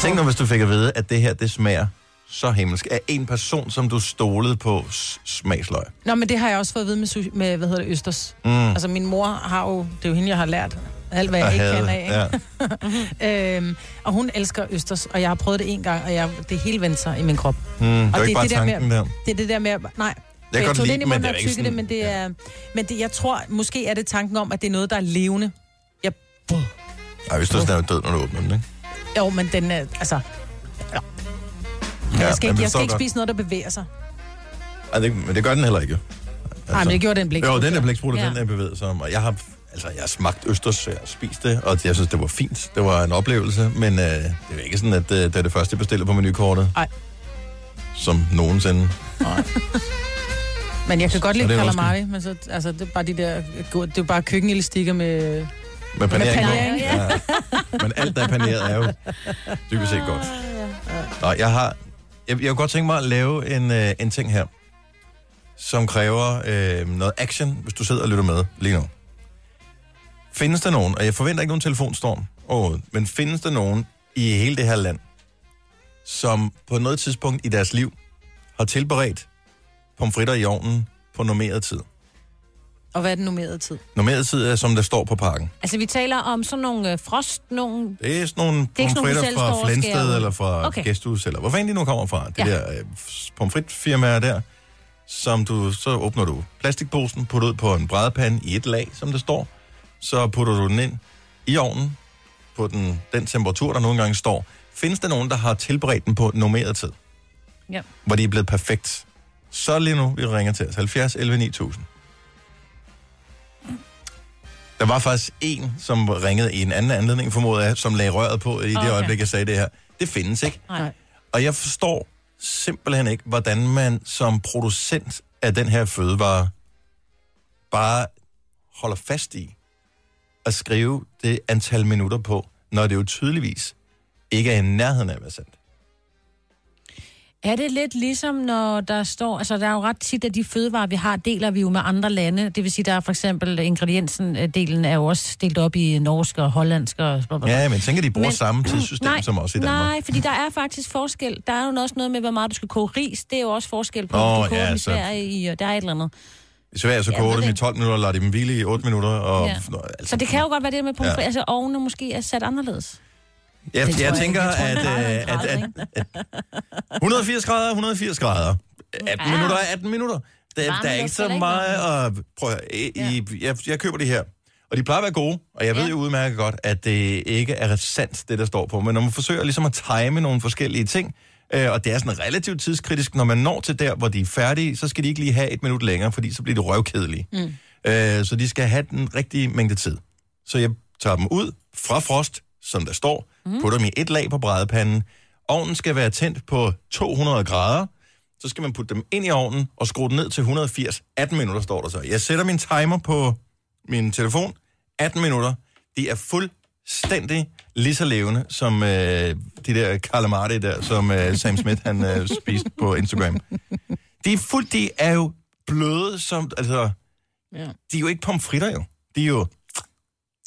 Tænk nu, hvis du fik at vide, at det her, det smager så himmelsk. Af en person, som du stolede på smagsløg. Nå, men det har jeg også fået at vide med, med hvad hedder det, Østers. Mm. Altså, min mor har jo, det er jo hende, jeg har lært alt, hvad jeg Og ikke havde- kan af. Ikke? øhm, og hun elsker Østers, og jeg har prøvet det en gang, og jeg, det er helt vendt sig i min krop. Mm, det var Og ikke bare det er det der tanken der. Det er det der med, nej. Jeg kan jeg godt lide det men det er ikke tykkede det, sådan... men det er... Men det, jeg tror, måske er det tanken om, at det er noget, der er levende. Jeg, Ej, hvis du er død, når du åbner den, ikke? jo, men den er, altså... Ja. Jeg skal, ikke, jeg skal ikke spise noget, der bevæger sig. Ej, det, men det gør den heller ikke. Altså, Nej, men det gjorde den blik. Jo, den der blæksprutte, Ja. den er bevæget sig. Og jeg har, altså, jeg har smagt østers, jeg har spist det, og jeg synes, det var fint. Det var en oplevelse, men øh, det er ikke sådan, at øh, det er det første, jeg bestiller på menukortet. Ej. Som nogensinde. Men jeg kan godt lide calamari, men så, altså, det er bare de der, det er bare køkkenelastikker med... Med panering. på. panering, ja. Men alt, der er paneret, er jo dybest set godt. Nå, jeg har... Jeg, jeg kunne godt tænke mig at lave en, øh, en ting her, som kræver øh, noget action, hvis du sidder og lytter med lige nu. Findes der nogen, og jeg forventer ikke nogen telefonstorm overhovedet, men findes der nogen i hele det her land, som på noget tidspunkt i deres liv har tilberedt pomfritter i ovnen på normeret tid? Og hvad er den nummerede tid? Normeret tid er, som der står på pakken. Altså, vi taler om sådan nogle øh, frost, nogle... Det er sådan nogle er ikke sådan nogle, pomfritter du selv står fra og Flensted eller fra okay. Okay. Gæsthus, eller hvor fanden de nu kommer fra. Det Ja. der øh, pomfritfirmaer der, som du, så åbner du plastikposen, putter ud på en brædepande i et lag, som det står. Så putter du den ind i ovnen på den, den temperatur, der nogle gange står. Findes der nogen, der har tilberedt den på normeret tid? Ja. hvor de er blevet perfekt. Så lige nu, vi ringer til os. 70 11 9000. Der var faktisk en, som ringede i en anden anledning, formoder jeg, som lagde røret på i det Okay. øjeblik, jeg sagde det her. Det findes ikke. Nej. Og jeg forstår simpelthen ikke, hvordan man som producent af den her fødevare bare holder fast i at skrive det antal minutter på, når det jo tydeligvis ikke er i nærheden af at være sandt. Er det lidt ligesom, når der står... Altså, der er jo ret tit, at de fødevarer, vi har, deler vi jo med andre lande. Det vil sige, der er for eksempel ingrediensen-delen er jo også delt op i norsk og hollandsk og... Ja, men tænker, de bruger Men- samme tidssystem nej, som os i Danmark. Nej, fordi der er faktisk forskel. Der er jo også noget med, hvor meget du skal koge ris. Det er jo også forskel på, oh, du koger ja, i Sverige i... og Der er et eller andet. I Sverige så koger ved dem i det. 12 minutter, og lader dem hvile i 8 minutter. Og, Ja. altså, Så det kan jo godt være det med pommes Ja. Altså, ovnene måske er sat anderledes. Jeg, Det jeg jeg tænker. Jeg tror, at, det øh, at, en at, at 180 grader, 180 grader. 18 Ja. minutter er 18 minutter. Der, Varme der er ikke så meget at... Prøv at, i, i, jeg, jeg køber de her, og de plejer at være gode, og jeg ved Ja. jo udmærket godt, at det ikke er sandt, det der står på, men når man forsøger ligesom at time nogle forskellige ting, øh, og det er sådan relativt tidskritisk, når man når til der, hvor de er færdige, så skal de ikke lige have et minut længere, fordi så bliver de røvkedelige. Mm. Øh, så de skal have den rigtige mængde tid. Så jeg tager dem ud fra frost, som der står, mm. putter dem i et lag på brædepanden. Ovnen skal være tændt på 200 grader. Så skal man putte dem ind i ovnen og skrue den ned til 180. 18 minutter står der så. Jeg sætter min timer på min telefon. 18 minutter. De er fuldstændig lige så levende som øh, de der calamari der, som øh, Sam Smith han øh, spiste på Instagram. De er fuld, de er jo bløde som, altså, Ja. de er jo ikke pomfritter jo. De er jo,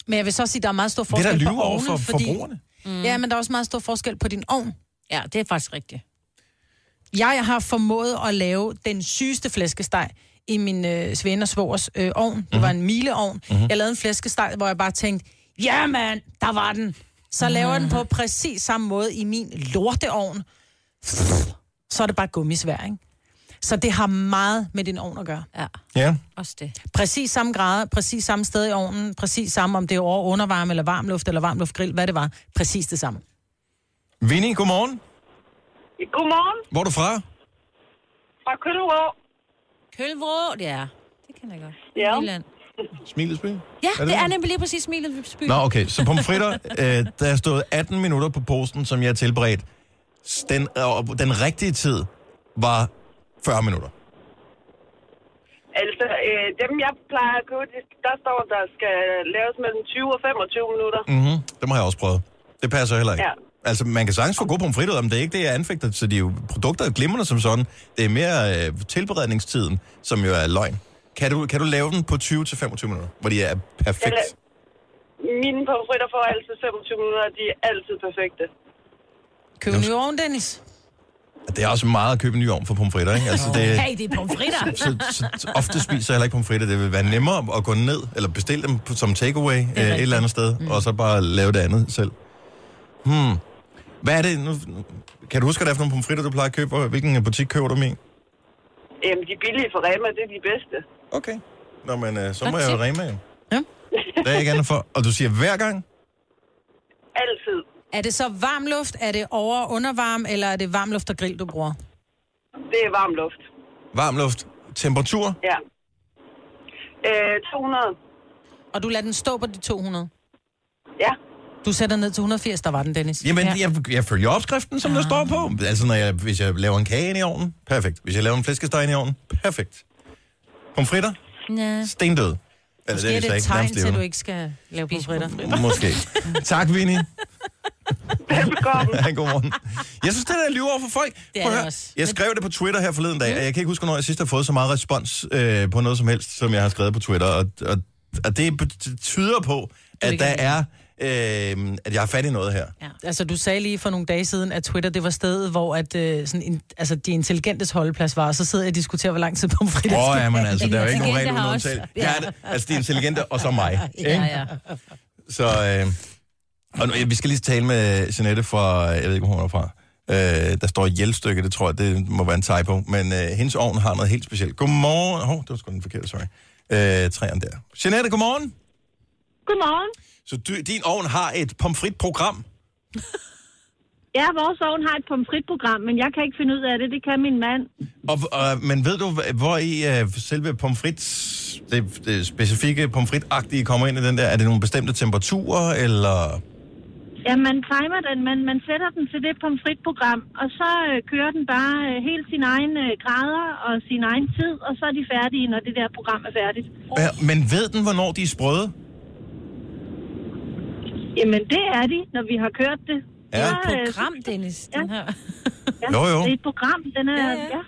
Men jeg vil så sige, at der er meget stor det forskel der på lyve over for fordi... forbrugerne. Mm. Ja, men der er også meget stor forskel på din ovn. Ja, det er faktisk rigtigt. Jeg har formået at lave den sygeste flæskesteg i min øh, svende og svogers øh, ovn. Det var en mileovn. Mm-hmm. Jeg lavede en flæskesteg, hvor jeg bare tænkte, ja mand, der var den. Så laver jeg den på præcis samme måde i min lorteovn. Så er det bare gummisvær, ikke? Så det har meget med din ovn at gøre. Ja, Ja. også det. Præcis samme grader, præcis samme sted i ovnen, præcis samme, om det er over undervarme eller varmluft eller varmluftgrill, hvad det var. Præcis det samme. Vinnie, godmorgen. Godmorgen Hvor er du fra? fra. Kølvrå, det er. Det kan jeg godt. Ja. Jylland. Smilets by? Ja, Er det, det er nemlig lige præcis Smilets by. Nå, okay. Så pomfritter, øh, der er stået 18 minutter på posten, som jeg har tilberedt. Den, øh, den rigtige tid var 40 minutter. Altså, øh, dem jeg plejer at købe, de- der står, der skal laves mellem 20 og 25 minutter. Mm-hmm. Dem har jeg også prøvet. Det passer heller ikke. Ja. Altså, man kan sagtens få gode pomfritter, men det er ikke det, jeg anfægter. Så de er jo produkter er glimrende som sådan. Det er mere øh, tilberedningstiden, som jo er løgn. Kan du, kan du lave den på 20-25 minutter, hvor de er perfekt? Jeg la- Mine pomfritter får altid 25 minutter, og de er altid perfekte. Køb en ny ovn, Dennis. Det er også meget at købe en ny ovn for pomfritter, ikke? Altså, det, Hey, det er pomfritter. så, så, så ofte spiser jeg heller ikke pomfritter. Det vil være nemmere at gå ned, eller bestille dem på- som takeaway øh, et eller andet sted, mm. og så bare lave det andet selv. Hmm. Hvad er det? Nu, kan du huske, hvad det er for nogle pomfritter, du plejer at købe? og Hvilken butik køber du dem i? Jamen, de billige fra Rema, det er de bedste. Okay. Nå, men øh, så må jeg jo reme jo. Ja. Det er ikke andet for. Og du siger hver gang? Altid. Er det så varm luft, er det over- og undervarm, eller er det varm luft og grill, du bruger? Det er varm luft. Varm luft. Temperatur? Ja. Øh, 200. Og du lader den stå på de 200? Ja. Du sætter ned til 180, der var den, Dennis. Jamen, Ja. jeg, jeg følger opskriften, som der står på. Altså, når jeg, hvis jeg laver en kage ind i ovnen, perfekt. Hvis jeg laver en flæskesteg ind i ovnen, perfekt. Pomfritter? Ja. Stendød. Eller Måske er det et tegn til, at du ikke skal lave pomfritter. Måske. tak, Vinnie. Velbekomme. Ja, godmorgen. Jeg synes, det er lyve over for folk. Det er det også. Jeg skrev det på Twitter her forleden dag, og jeg kan ikke huske, hvornår jeg sidst har fået så meget respons øh, på noget som helst, som jeg har skrevet på Twitter. Og, og, og det bet- tyder på, at der er... Øh, at jeg har fat i noget her. Altså, du sagde lige for nogle dage siden, at Twitter, det var stedet, hvor at, øh, sådan, in, altså, de intelligentes holdeplads var, og så sidder jeg og diskuterer, hvor lang tid pomfritter Åh, skal ja, men altså, De der er jo ikke nogen regel uden også- undtagelse. ja. Ja. det, altså, de intelligente, og så mig. Ja, ikke? ja. Så, øh, og nu, vi skal lige tale med Jeanette fra, jeg ved ikke, hvor hun er fra. Øh, der står hjælpstykke, det tror jeg, det må være en typo. Men øh, hendes ovn har noget helt specielt. Godmorgen. Hov, det var sgu den forkerte, sorry. Øh, træerne der. Jeanette, godmorgen. Godmorgen. Så du, din ovn har et pomfritprogram. Ja, vores ovn har et pomfritprogram, men jeg kan ikke finde ud af det. Det kan min mand. Og, og, men ved du, hvor i uh, selve pomfrits, det, det specifikke pomfritagtige kommer ind i den der? Er det nogle bestemte temperaturer, eller... Ja, man timer den, man, man sætter den til det pomfritprogram, og så øh, kører den bare øh, helt sin egen øh, grader og sin egen tid, og så er de færdige, når det der program er færdigt. Ja, men ved den, hvornår de er sprøde? Jamen, det er de, når vi har kørt det. Ja. Så, øh, Program, Dennis, den her. ja, Jo, jo. Det er et program, den er... Ja, Ja, ja. ja.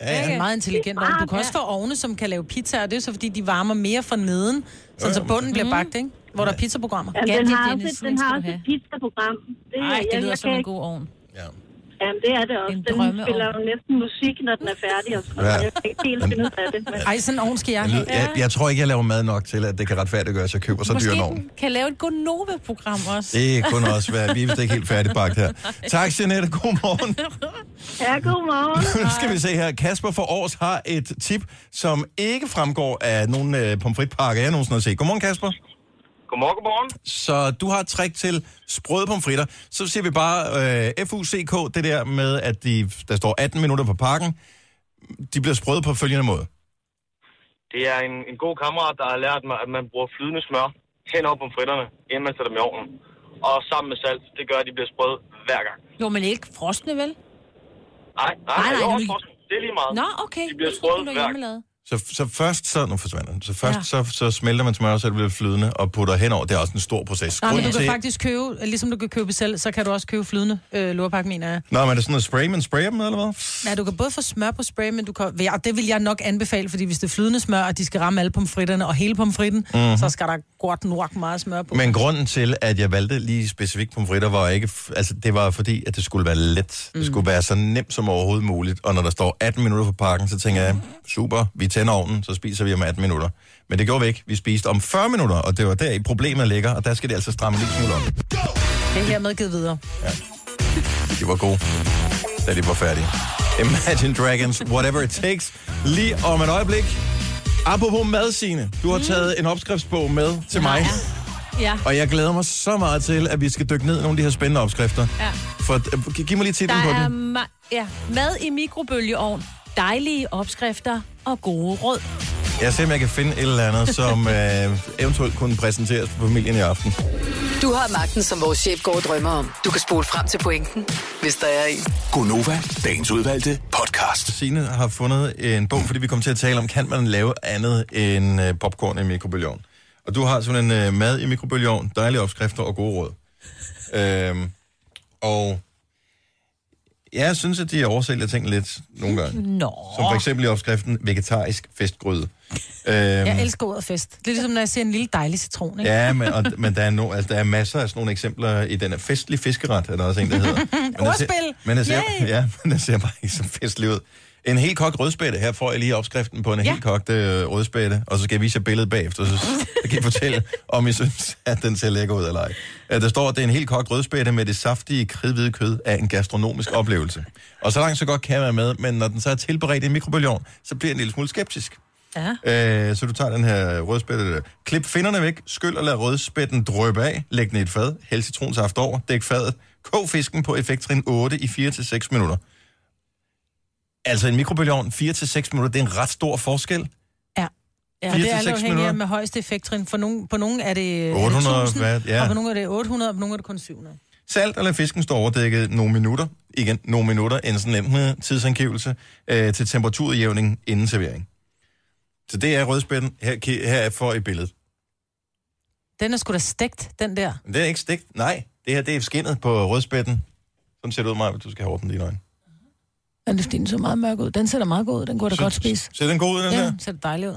Ja, Det er en meget intelligent ovn. Du kan også få ovne, som kan lave pizza, og det er så fordi, de varmer mere fra neden, sådan så bunden bliver bagt, ikke? Hvor der er pizzaprogrammer. Ja, Ja, den det er har også, et- den har også et pizzaprogram. Det, Ej, det jeg, lyder jeg som en god ovn. ja. Jamen, det er det også. En Den spiller jo næsten musik, når den er færdig. Og sådan. Ja. Jeg kan ikke helt finde ud af det. Men... Ej, sådan en ovn skal jeg Jeg, have. jeg, jeg tror ikke, jeg laver mad nok til, at det kan retfærdiggøre, at jeg køber så dyr en ovn. kan lave et Gonova-program også. Det kunne også være. Vi er vist ikke helt færdigbagt her. Tak, Jeanette. God morgen. Ja, godmorgen. Nu skal vi se her. Kasper for Års har et tip, som ikke fremgår af nogen øh, pomfritpakker, jeg nogensinde har set. Godmorgen, Kasper. Godmorgen, godmorgen. Så du har et trick til sprøde pomfritter. Så siger vi bare øh, FUCK, det der med, at de, der står 18 minutter på pakken. De bliver sprøde på følgende måde. Det er en, en god kammerat, der har lært mig, at man bruger flydende smør hen over pomfritterne, inden man sætter dem i ovnen. Og sammen med salt, det gør, at de bliver sprøde hver gang. Jo, men ikke frosne, vel? Nej, nej, Nej, nej, nej, jo, nu- også frossen. det er lige meget. Nå, okay. De bliver Jeg troede, sprøde det var hver gang. hjemmelavet. Så, så først så, nu forsvinder den. Så først Ja. så, så smelter man smør, så det bliver flydende, og putter henover. Det er også en stor proces. Nej, men du kan til- faktisk købe, ligesom du kan købe selv, så kan du også købe flydende øh, lurpak, mener jeg. Nå, men er det sådan noget spray, man sprayer dem, eller hvad? Ja, du kan både få smør på spray, men du kan... Og det vil jeg nok anbefale, fordi hvis det er flydende smør, og de skal ramme alle pomfritterne og hele pomfritten, mm-hmm. så skal der godt nok meget smør på. Men grunden til, at jeg valgte lige specifikt pomfritter, var ikke, altså det var fordi, at det skulle være let. Mm. Det skulle være så nemt som overhovedet muligt. Og når der står 18 minutter på pakken, så tænker jeg, super, vi tænder ovnen, så spiser vi om 18 minutter. Men det gjorde vi ikke. Vi spiste om 40 minutter, og det var der i problemet ligger, og der skal det altså stramme lidt smule op. Det er hermed givet videre. De var gode, da de var færdige. Imagine Dragons, whatever it takes. Lige om et øjeblik. Apropos mad, Signe. Du har taget en opskriftsbog med til mig. Ja. Og jeg glæder mig så meget til, at vi skal dykke ned i nogle af de her spændende opskrifter. Ja. For, øh, gi- giv mig lige titlen Der på er den. ma- ja, mad i mikrobølgeovn, dejlige opskrifter og gode råd. Jeg ser, om jeg kan finde et eller andet, som øh, eventuelt kunne præsenteres for familien i aften. Du har magten, som vores chef går og drømmer om. Du kan spole frem til pointen, hvis der er en. Gonova, dagens udvalgte podcast. Signe har fundet en bog, fordi vi kommer til at tale om, kan man lave andet end øh, popcorn i mikrobølgeovn. Og du har sådan en øh, mad i mikrobølgeovn, dejlige opskrifter og gode råd. øhm, og jeg synes, at de oversælger ting lidt nogle gange. Nå. Som for eksempel i opskriften vegetarisk festgryde. Øhm, Jeg elsker ordet fest. Det er ligesom, når jeg ser en lille dejlig citron, ikke? Ja, men, og, men der, er no, altså, der er masser af sådan nogle eksempler i den her festlig fiskeret, er der også en, der hedder. Men Ordspil! ser- Men den ser, ja, men den ser bare ikke så festlig ud. En helt kogt rødspætte. Her får jeg lige opskriften på en ja. Helt kogt øh, rødspætte, og så skal jeg vise jer billedet bagefter, så, så kan fortælle, om I synes, at den ser lækker ud eller ej. Øh, Der står, at det er en helt kogt rødspætte med det saftige, kridhvide kød af en gastronomisk oplevelse. Og så langt så godt kan jeg være med, men når den så er tilberedt i en mikrobølgeovn, så bliver jeg en lille smule skeptisk. Ja. Øh, så du tager den her rødspætte der. Klip finderne væk, skyld og lad rødspætten drøbe af, læg den i et fad, hæld citronsaft over, dæk fadet, kog fisken på effekttrin 8 i 4-6 minutter. Altså en mikrobølgeovn, 4-6 minutter, det er en ret stor forskel. Ja, Fire det til er alt seks afhængigt af med højeste effekttrin. For nogen, på nogle er det 800 er det 1000, watt, ja. og på nogle er det 800, og på nogle er det kun 700. Salt eller fisken står overdækket nogle minutter, igen nogle minutter, en sådan nem tidsangivelse, øh, til temperaturudjævning inden servering. Så det er rødspætten, her, her er for i billedet. Den er sgu da stegt, den der. Det er ikke stegt, nej, det her det er skinnet på rødspætten. Sådan ser det ud, Maja, hvis du skal have orden dine øjne. Er det fordi, den så meget mørk ud? Den ser da meget god ud. Den kunne da godt spise. Ser den god ud, den Ja, der? den ser da dejlig ud.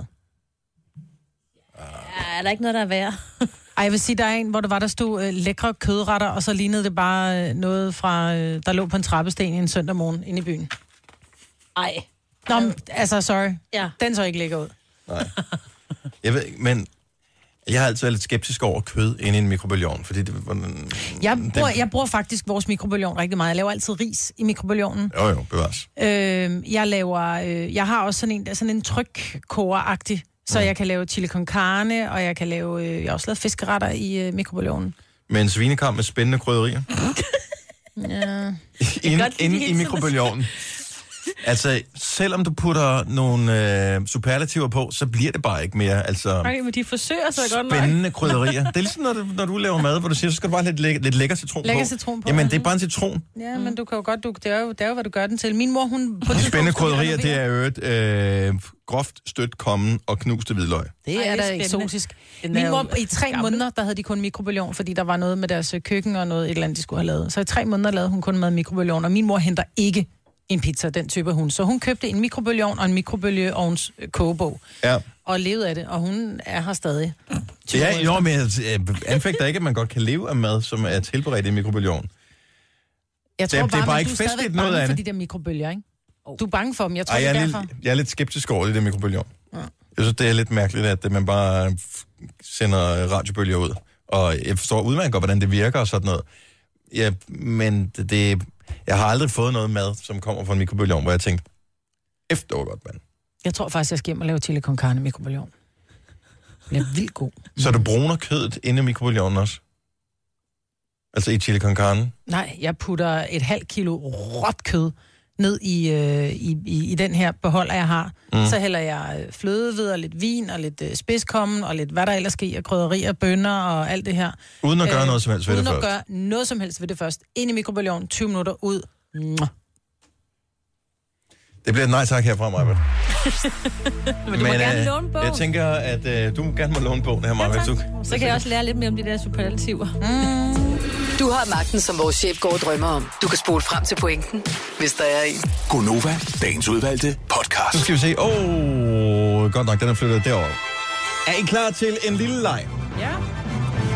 Ja, er der ikke noget, der er værd? Ej, jeg vil sige, der er en, hvor der var, der stod øh, lækre kødretter, og så lignede det bare øh, noget fra, øh, der lå på en trappesten en søndag morgen inde i byen. Ej. Nå, men, altså, sorry. Ja. Den så ikke lækker ud. Nej. Jeg ved, ikke, men jeg har altid været lidt skeptisk over kød inde i en mikrobølgeovn, fordi det var... Jeg bruger, jeg bruger faktisk vores mikrobølgeovn rigtig meget. Jeg laver altid ris i mikrobølgeovnen. Jo, jo, bevares. Øh, jeg laver, øh, jeg har også sådan en, sådan en trykkoger-agtig, så jeg kan lave chili con carne, og jeg kan lave, øh, jeg har også lavet fiskeretter i øh, mikrobølgeovnen. Men svinekam med spændende krydderier. Ja. Ind, inde hele i mikrobølgeovnen. Altså, selvom du putter nogle øh, superlativer på, så bliver det bare ikke mere altså, Ej, men de forsøger så godt nok. spændende krydderier. Det er ligesom, når du, når du laver mad, hvor du siger, så skal du bare lidt, læk- lidt lækker citron Lækker på. citron på, Jamen, ja. det er bare en citron. Ja, men du kan jo godt, du, det, er jo, det er jo, hvad du gør den til. Min mor, hun... På Spændende krydderier, det er jo et øh, groft stødt kommen og knuste hvidløg. Det Ej, er det er da spændende. eksotisk. Min mor, i tre gammel. måneder, der havde de kun mikrobølgeovn, fordi der var noget med deres øh, køkken og noget et eller andet, de skulle have lavet. Så i tre måneder lavede hun kun mad i mikrobølgeovn, og min mor henter ikke en pizza, den type hun. Så hun købte en mikrobølgeovn og en mikrobølgeovns øh, kogebog, Ja. og levede af det, og hun er her stadig. Ja, jo, men jeg øh, anfægter ikke, at man godt kan leve af mad, som er tilberedt i mikrobølgeovn. Jeg Det er- tror det er bare, bare ikke du er festligt, noget bange af for det. de der mikrobølger, ikke? Du er bange for dem, jeg tror, Ej, det jeg, er er derfor. lidt, jeg er lidt skeptisk over det der mikrobølgeovn. Ja. Jeg synes, det er lidt mærkeligt, at man bare f- sender radiobølger ud. Og jeg forstår udmærket godt, hvordan det virker og sådan noget. Ja, men det, det, jeg har aldrig fået noget mad, som kommer fra en mikrobølgeovn, hvor jeg tænkte, efter det var godt, mand. Jeg tror faktisk, jeg skal hjem og lave chili con carne i mikrobølgeovn. Det bliver vildt god. Så du bruner kødet inde i mikrobølgeovnen også? Altså i chili con carne? Nej, jeg putter et halvt kilo råt kød ned i, øh, i, i, i den her beholder, jeg har. Mm. Så hælder jeg øh, flødeved og lidt vin og lidt øh, spidskommen og lidt hvad der ellers sker, krydderier, bønner og alt det her. Uden at gøre Øh, noget som helst ved Uden det at først. gøre noget som helst ved det først. Ind i mikrobølgeovnen, 20 minutter ud. Mwah. Det bliver et nej tak herfra, Maja. Men du må gerne øh, låne bogen. jeg tænker, at øh, du gerne må låne bogen her, Maja. Ja, tak. Så kan jeg også lære lidt mere om de der superlativer. Du har magten, som vores chef går og drømmer om. Du kan spole frem til pointen, hvis der er en. Gonova, dagens udvalgte podcast. Nu skal vi se. Åh, oh, godt nok, den er flyttet derover. Er I klar til en lille leg? Ja.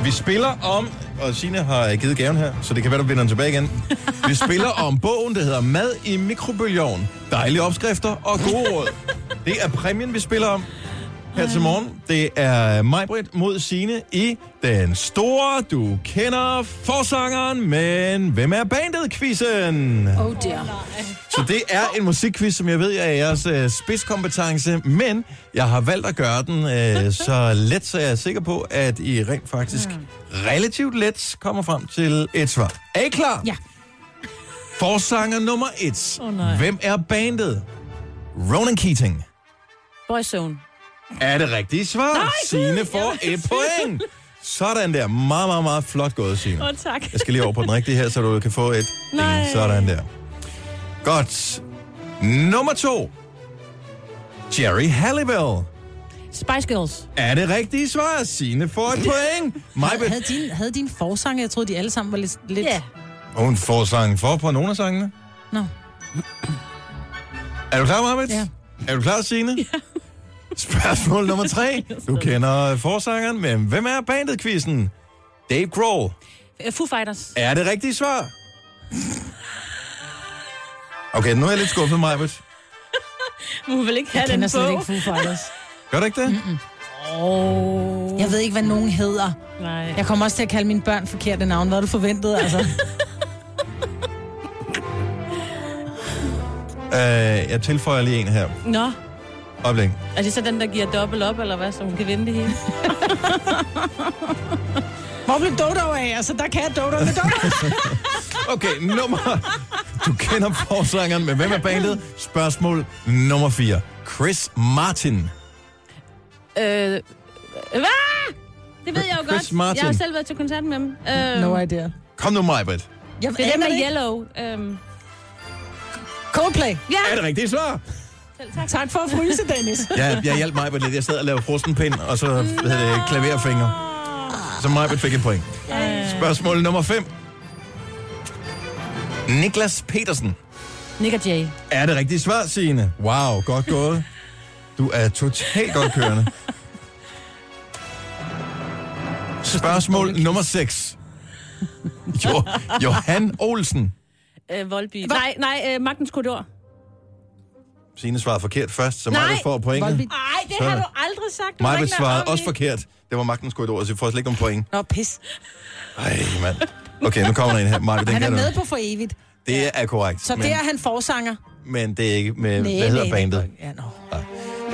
Vi spiller om, og Signe har givet gaven her, så det kan være, du vinder den tilbage igen. Vi spiller om bogen, der hedder Mad i mikrobølgeovn. Dejlige opskrifter og gode råd. Det er præmien, vi spiller om her til morgen. Det er Majbrit mod Signe i den store, du kender forsangeren, men hvem er bandet-quizzen? Oh dear. Så det er en musikquiz, som jeg ved er jeres øh, spidskompetence, men jeg har valgt at gøre den øh, så let, så jeg er sikker på, at I rent faktisk relativt let kommer frem til et svar. Er I klar? Ja. Forsanger nummer et. Åh, nej. Hvem er bandet? Ronan Keating. Boyzone. Er det rigtige svar? Nej, Signe får et point. Sådan der. Meget, meget, meget flot gået, Signe. Åh, oh, tak. Jeg skal lige over på den rigtige her, så du kan få et Nej. Sådan der. Godt. Nummer to. Jerry Halliwell. Spice Girls. Er det rigtige svar? Signe får et point. Mig Havde din, havde din forsanger, jeg troede, de alle sammen var lidt... lidt... Ja. Hun får sang for på nogle af sangene. Nå. Er du klar, Marvitt? Ja. Er du klar, Signe? Ja. Spørgsmål nummer tre. Du kender forsangeren, men hvem er bandet-quizzen? Dave Grohl. Øh, Foo Fighters. Er det rigtige svar? Okay, nu er jeg lidt skuffet, Majbert. Hun vil ikke Jeg have den kender slet bog. ikke Foo Fighters. Gør du ikke det? Mm-mm. Oh. Jeg ved ikke, hvad nogen hedder. Nej. Jeg kommer også til at kalde mine børn forkerte navn. Hvad er du forventet, altså? Øh, jeg tilføjer lige en her. Nå, Øjeblik. er det så den, der giver dobbelt op, eller hvad, så hun kan vinde det hele? Hvor blev Dodo af? Altså, der kan jeg Dodo med Dodo. Okay, nummer... Du kender forsangeren, men hvem er bandet? Spørgsmål nummer 4. Chris Martin. øh, hvad? Det ved jeg jo Chris godt. Martin. Jeg har jo selv været til koncert med ham. Øh, No idea. Kom nu, Majbrit. Jeg det er aner med. Yellow. Øhm, Coldplay. ja, Er det rigtige svar? Selv tak. Tak for at fryse, Dennis. Ja, jeg hjalp Majbrit lidt. Jeg sad og lavede frostenpind, og så hvad hedder det, klaverfingre. Så Majbrit fik et point. Spørgsmål nummer 5. Niklas Petersen. Nick og Jay. Er det rigtige svar, Signe? Wow, godt gået. Du er totalt godt kørende. Spørgsmål nummer 6. Jo, Johan Olsen. Øh, Volby. Nej, nej, øh, Magtens Korridor. Signe svarede forkert først, så Majbrit får pointet. Nej, det Så- har du aldrig sagt. Ikke svarede også forkert. Det var magtens korridor, så vi får slet ikke nogen point. Nå, pis. Ej, mand. Okay, nu kommer der en her. Majbrit, den Han er med du. på for evigt. Det er korrekt. Så men, det er han forsanger. men det er ikke med, Nej, hvad hedder nej, bandet? Ja, no.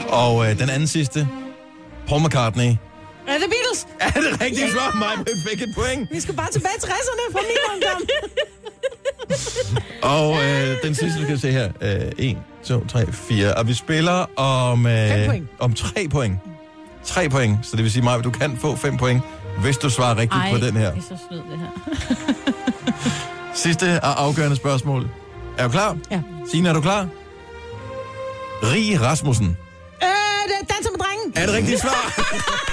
Og øh, den anden sidste. Paul McCartney. Er det Beatles? Er det rigtigt svar? Majbrit fik et point. Vi skal bare tilbage til 60'erne fra min ungdom. Og øh, den sidste, du kan se her. Øh, 1, 2, 3, 4. Og vi spiller om... Øh, point. Om 3 point. 3 point. Så det vil sige, Maja, du kan få 5 point, hvis du svarer rigtigt Ej, på den her. det er så snyd, det her. Sidste og afgørende spørgsmål. Er du klar? Ja. Signe, er du klar? Rig Rasmussen. Øh, det er danser med drengen. Er det rigtigt svar?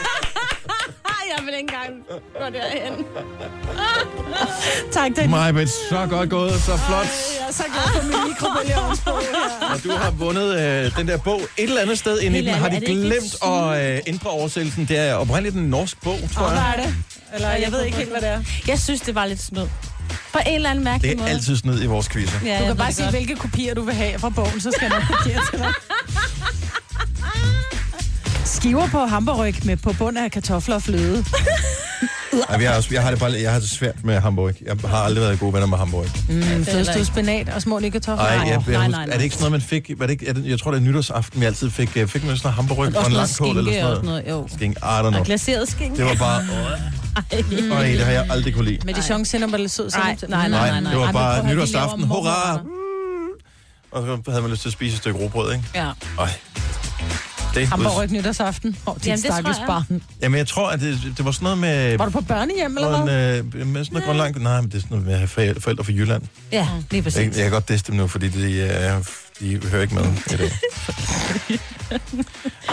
engang gå derhen. Tak, Dennis. Maja, så godt gået, så flot. Jeg er så glad for min mikrobølgeovnsbog her. Og du har vundet øh, den der bog et eller andet sted inde i den. Har de glemt at øh, ændre oversættelsen? Det er oprindeligt en norsk bog, tror Hvad jeg. er det? Eller jeg ved ikke helt, hvad det er. Jeg synes, det var lidt snyd. På en eller anden mærkelig Det er måde. altid snyd i vores quizzer. Ja, Du jeg kan bare sige, godt. hvilke kopier du vil have fra bogen, så skal jeg nok kopiere til dig. Skiver på hamburg med på bund af kartofler og fløde. Ej, jeg, har også, jeg, har det bare, jeg har det svært med Hamburg. Jeg har aldrig været gode venner med Hamburg. Mm, ikke. spinat og små kartofler. Ej, jeg, jeg, nej, jeg, nej, nej. Er det ikke sådan noget, man fik? Var det ikke, er det, jeg tror, det er nytårsaften, vi altid fik. øh, Fik man sådan noget hamburg og en Også noget lang kål eller skinke og sådan sådan noget? noget, jo. Skink, I don't know. Og glaseret skinke. Det var bare... Øj, det har jeg aldrig kunne lide. Med de sjong sender lidt sød Nej, nej, nej, nej, nej. det var Ej, men bare nytårsaften. Hurra! Og så havde man lyst til at spise et stykke råbrød, ikke? Ja. Øj. Det, Hamburg nytårsaften. Åh, oh, det er Jamen, et det tror stakkels jeg. barn. Jamen, jeg tror, at det, det var sådan noget med... Var du på børnehjem, eller hvad? en, øh, med sådan noget grundlang... Nej, men det er sådan noget med at have forældre, forældre fra Jylland. Ja, lige Jeg, præcis. jeg kan godt disse dem nu, fordi de, øh, de hører ikke med i dag.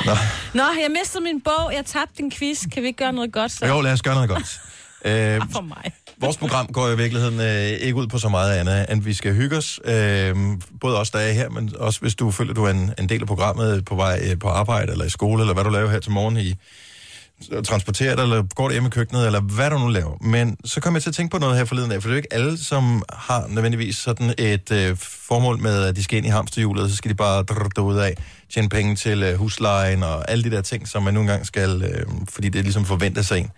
Nå, jeg mistede min bog. Jeg tabte din quiz. Kan vi ikke gøre noget godt så? Jo, lad os gøre noget godt. Øh, For mig vores program går i virkeligheden øh, ikke ud på så meget andet, end vi skal hygge os. Øh, både os, der er her, men også hvis du føler, du er en, en del af programmet på vej øh, på arbejde, eller i skole, eller hvad du laver her til morgen i øh, transporterer dig, eller går du hjemme i køkkenet, eller hvad du nu laver. Men så kom jeg til at tænke på noget her forleden af, for det er jo ikke alle, som har nødvendigvis sådan et øh, formål med, at de skal ind i hamsterhjulet, og så skal de bare drrr ud af, tjene penge til øh, huslejen og alle de der ting, som man nogle engang skal, øh, fordi det ligesom forventer sig en.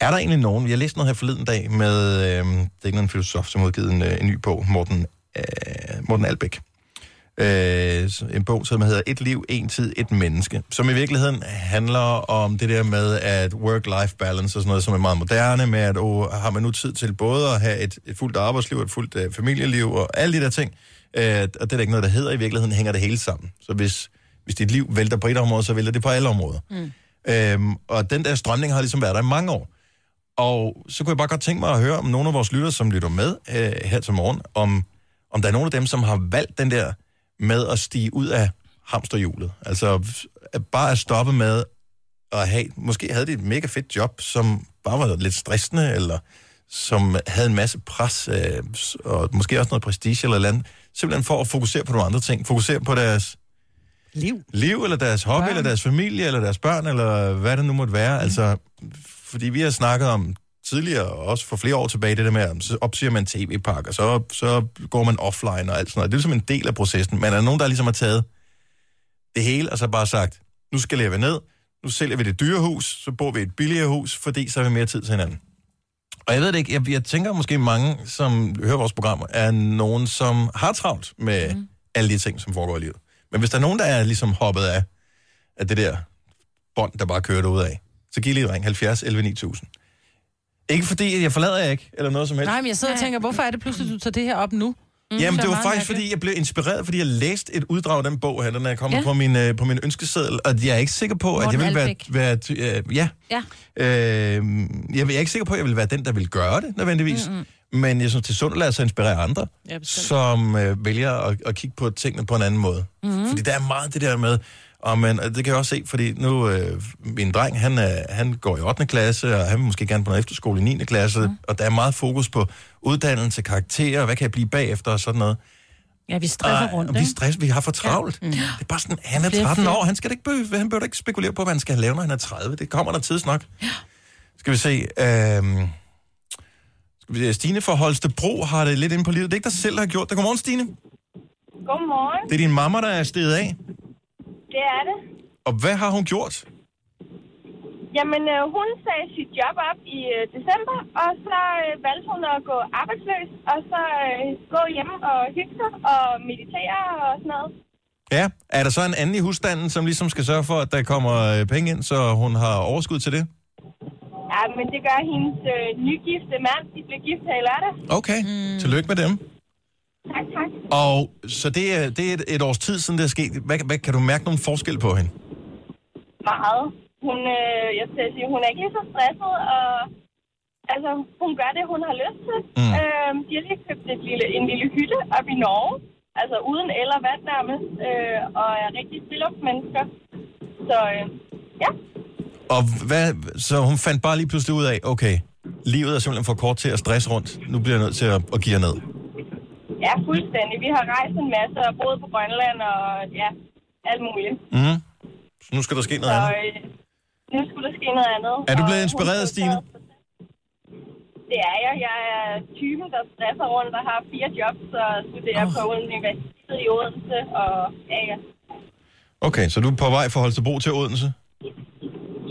Er der egentlig nogen, jeg læste noget her forleden dag med, øh, det er ikke nogen filosof, som har udgivet en, øh, en ny bog, Morten, øh, Morten Albæk. Øh, en bog, som hedder Et liv, en tid, et menneske. Som i virkeligheden handler om det der med, at work-life balance og sådan noget, som er meget moderne, med at oh, har man nu tid til både at have et, et fuldt arbejdsliv, et fuldt øh, familieliv og alle de der ting. Øh, og det er ikke noget, der hedder. I virkeligheden hænger det hele sammen. Så hvis, hvis dit liv vælter på et område, så vælter det på alle områder. Mm. Øhm, og den der strømning har ligesom været der i mange år. Og så kunne jeg bare godt tænke mig at høre om nogle af vores lyttere, som lytter med øh, her til morgen, om, om der er nogle af dem, som har valgt den der med at stige ud af hamsterhjulet. Altså at bare at stoppe med at have, måske havde de et mega fedt job, som bare var lidt stressende, eller som havde en masse pres, øh, og måske også noget prestige eller andet, simpelthen for at fokusere på nogle andre ting. Fokusere på deres Liv. liv, eller deres hobby, Børn. eller deres familie, eller deres børn, eller hvad det nu måtte være. Mm. Altså, fordi vi har snakket om tidligere, og også for flere år tilbage, det der med, at så opsiger man tv-pakker, så, så går man offline og alt sådan noget. Det er ligesom en del af processen, men er der nogen, der ligesom har taget det hele, og så bare sagt, nu skal jeg ned, nu sælger vi det dyre hus, så bor vi et billigere hus, fordi så har vi mere tid til hinanden. Og jeg ved det ikke, jeg, jeg tænker måske mange, som hører vores program, er nogen, som har travlt med mm. alle de ting, som foregår i livet. Men hvis der er nogen, der er ligesom hoppet af, af det der bånd, der bare kører ud af, så giv lige et ring 70 11 9000. Ikke fordi, jeg forlader jer ikke, eller noget som helst. Nej, men jeg sidder og tænker, hvorfor er det pludselig, du tager det her op nu? Mm, Jamen, det er var faktisk, mærkeligt. fordi jeg blev inspireret, fordi jeg læste et uddrag af den bog her, den er kommet ja. På, min, øh, på min ønskeseddel, og jeg er ikke sikker på, at jeg Morten vil være... Være ty- øh, ja. Ja. Øh, jeg er ikke sikker på, at jeg vil være den, der vil gøre det, nødvendigvis. Mm-hmm. Men jeg synes, det er sundt at lade sig inspirere andre, Ja, bestemt. som øh, vælger at, at kigge på tingene på en anden måde. Mm-hmm. Fordi der er meget det der med, og man, det kan jeg også se, fordi nu, øh, min dreng, han, er, han går i 8. klasse, og han vil måske gerne på noget efterskole i 9. klasse, mm. og der er meget fokus på uddannelse, karakterer, hvad kan jeg blive bagefter og sådan noget. Ja, vi stresser Og- rundt, og vi stress, vi har for travlt. Ja. Mm. Det er bare sådan, han er Flere 13 flere. år, han skal da ikke bø, han bør da ikke spekulere på, hvad han skal lave, når han er 30. Det kommer der tids nok. Ja. Skal vi se, skal vi se, Stine fra Holstebro har det lidt inde på livet. Det er ikke dig selv, der har gjort det. Godmorgen, Stine. Godmorgen. Det er din mamma, der er steget af. Det er det. Og hvad har hun gjort? Jamen, øh, hun sagde sit job op i øh, december, og så øh, valgte hun at gå arbejdsløs, og så øh, gå hjem og hygge sig og meditere og sådan noget. Ja, er der så en anden i husstanden, som ligesom skal sørge for, at der kommer øh, penge ind, så hun har overskud til det? Ja, men det gør hendes øh, nygifte mand. De blev gift her i lørdag. Okay, mm. tillykke med dem. Tak, tak. Og så det er, det er et, et års tid siden, det er sket. Hvad, hvad, kan du mærke nogen forskel på hende? Meget. Hun, øh, jeg skal sige, hun er ikke lige så stresset, og altså, hun gør det, hun har lyst til. Mm. Øh, de har lige købt et lille, en lille hytte op i Norge, altså uden el og vand nærmest, øh, og er rigtig friluftsmennesker. Så øh, ja, Og hvad, så hun fandt bare lige pludselig ud af, okay, livet er simpelthen for kort til at stresse rundt. Nu bliver jeg nødt til at, at give ned. Ja, fuldstændig. Vi har rejst en masse og boet på Grønland og ja, alt muligt. Mm. Så nu skal der ske noget Så andet. øh, nu skulle der ske noget andet. Er du blevet inspireret, Stine? Det er jeg. Jeg er typen, der stresser rundt og har fire jobs og studerer oh. på universitetet i Odense. Og ja, ja. Okay, så du er på vej fra Holstebro til Odense?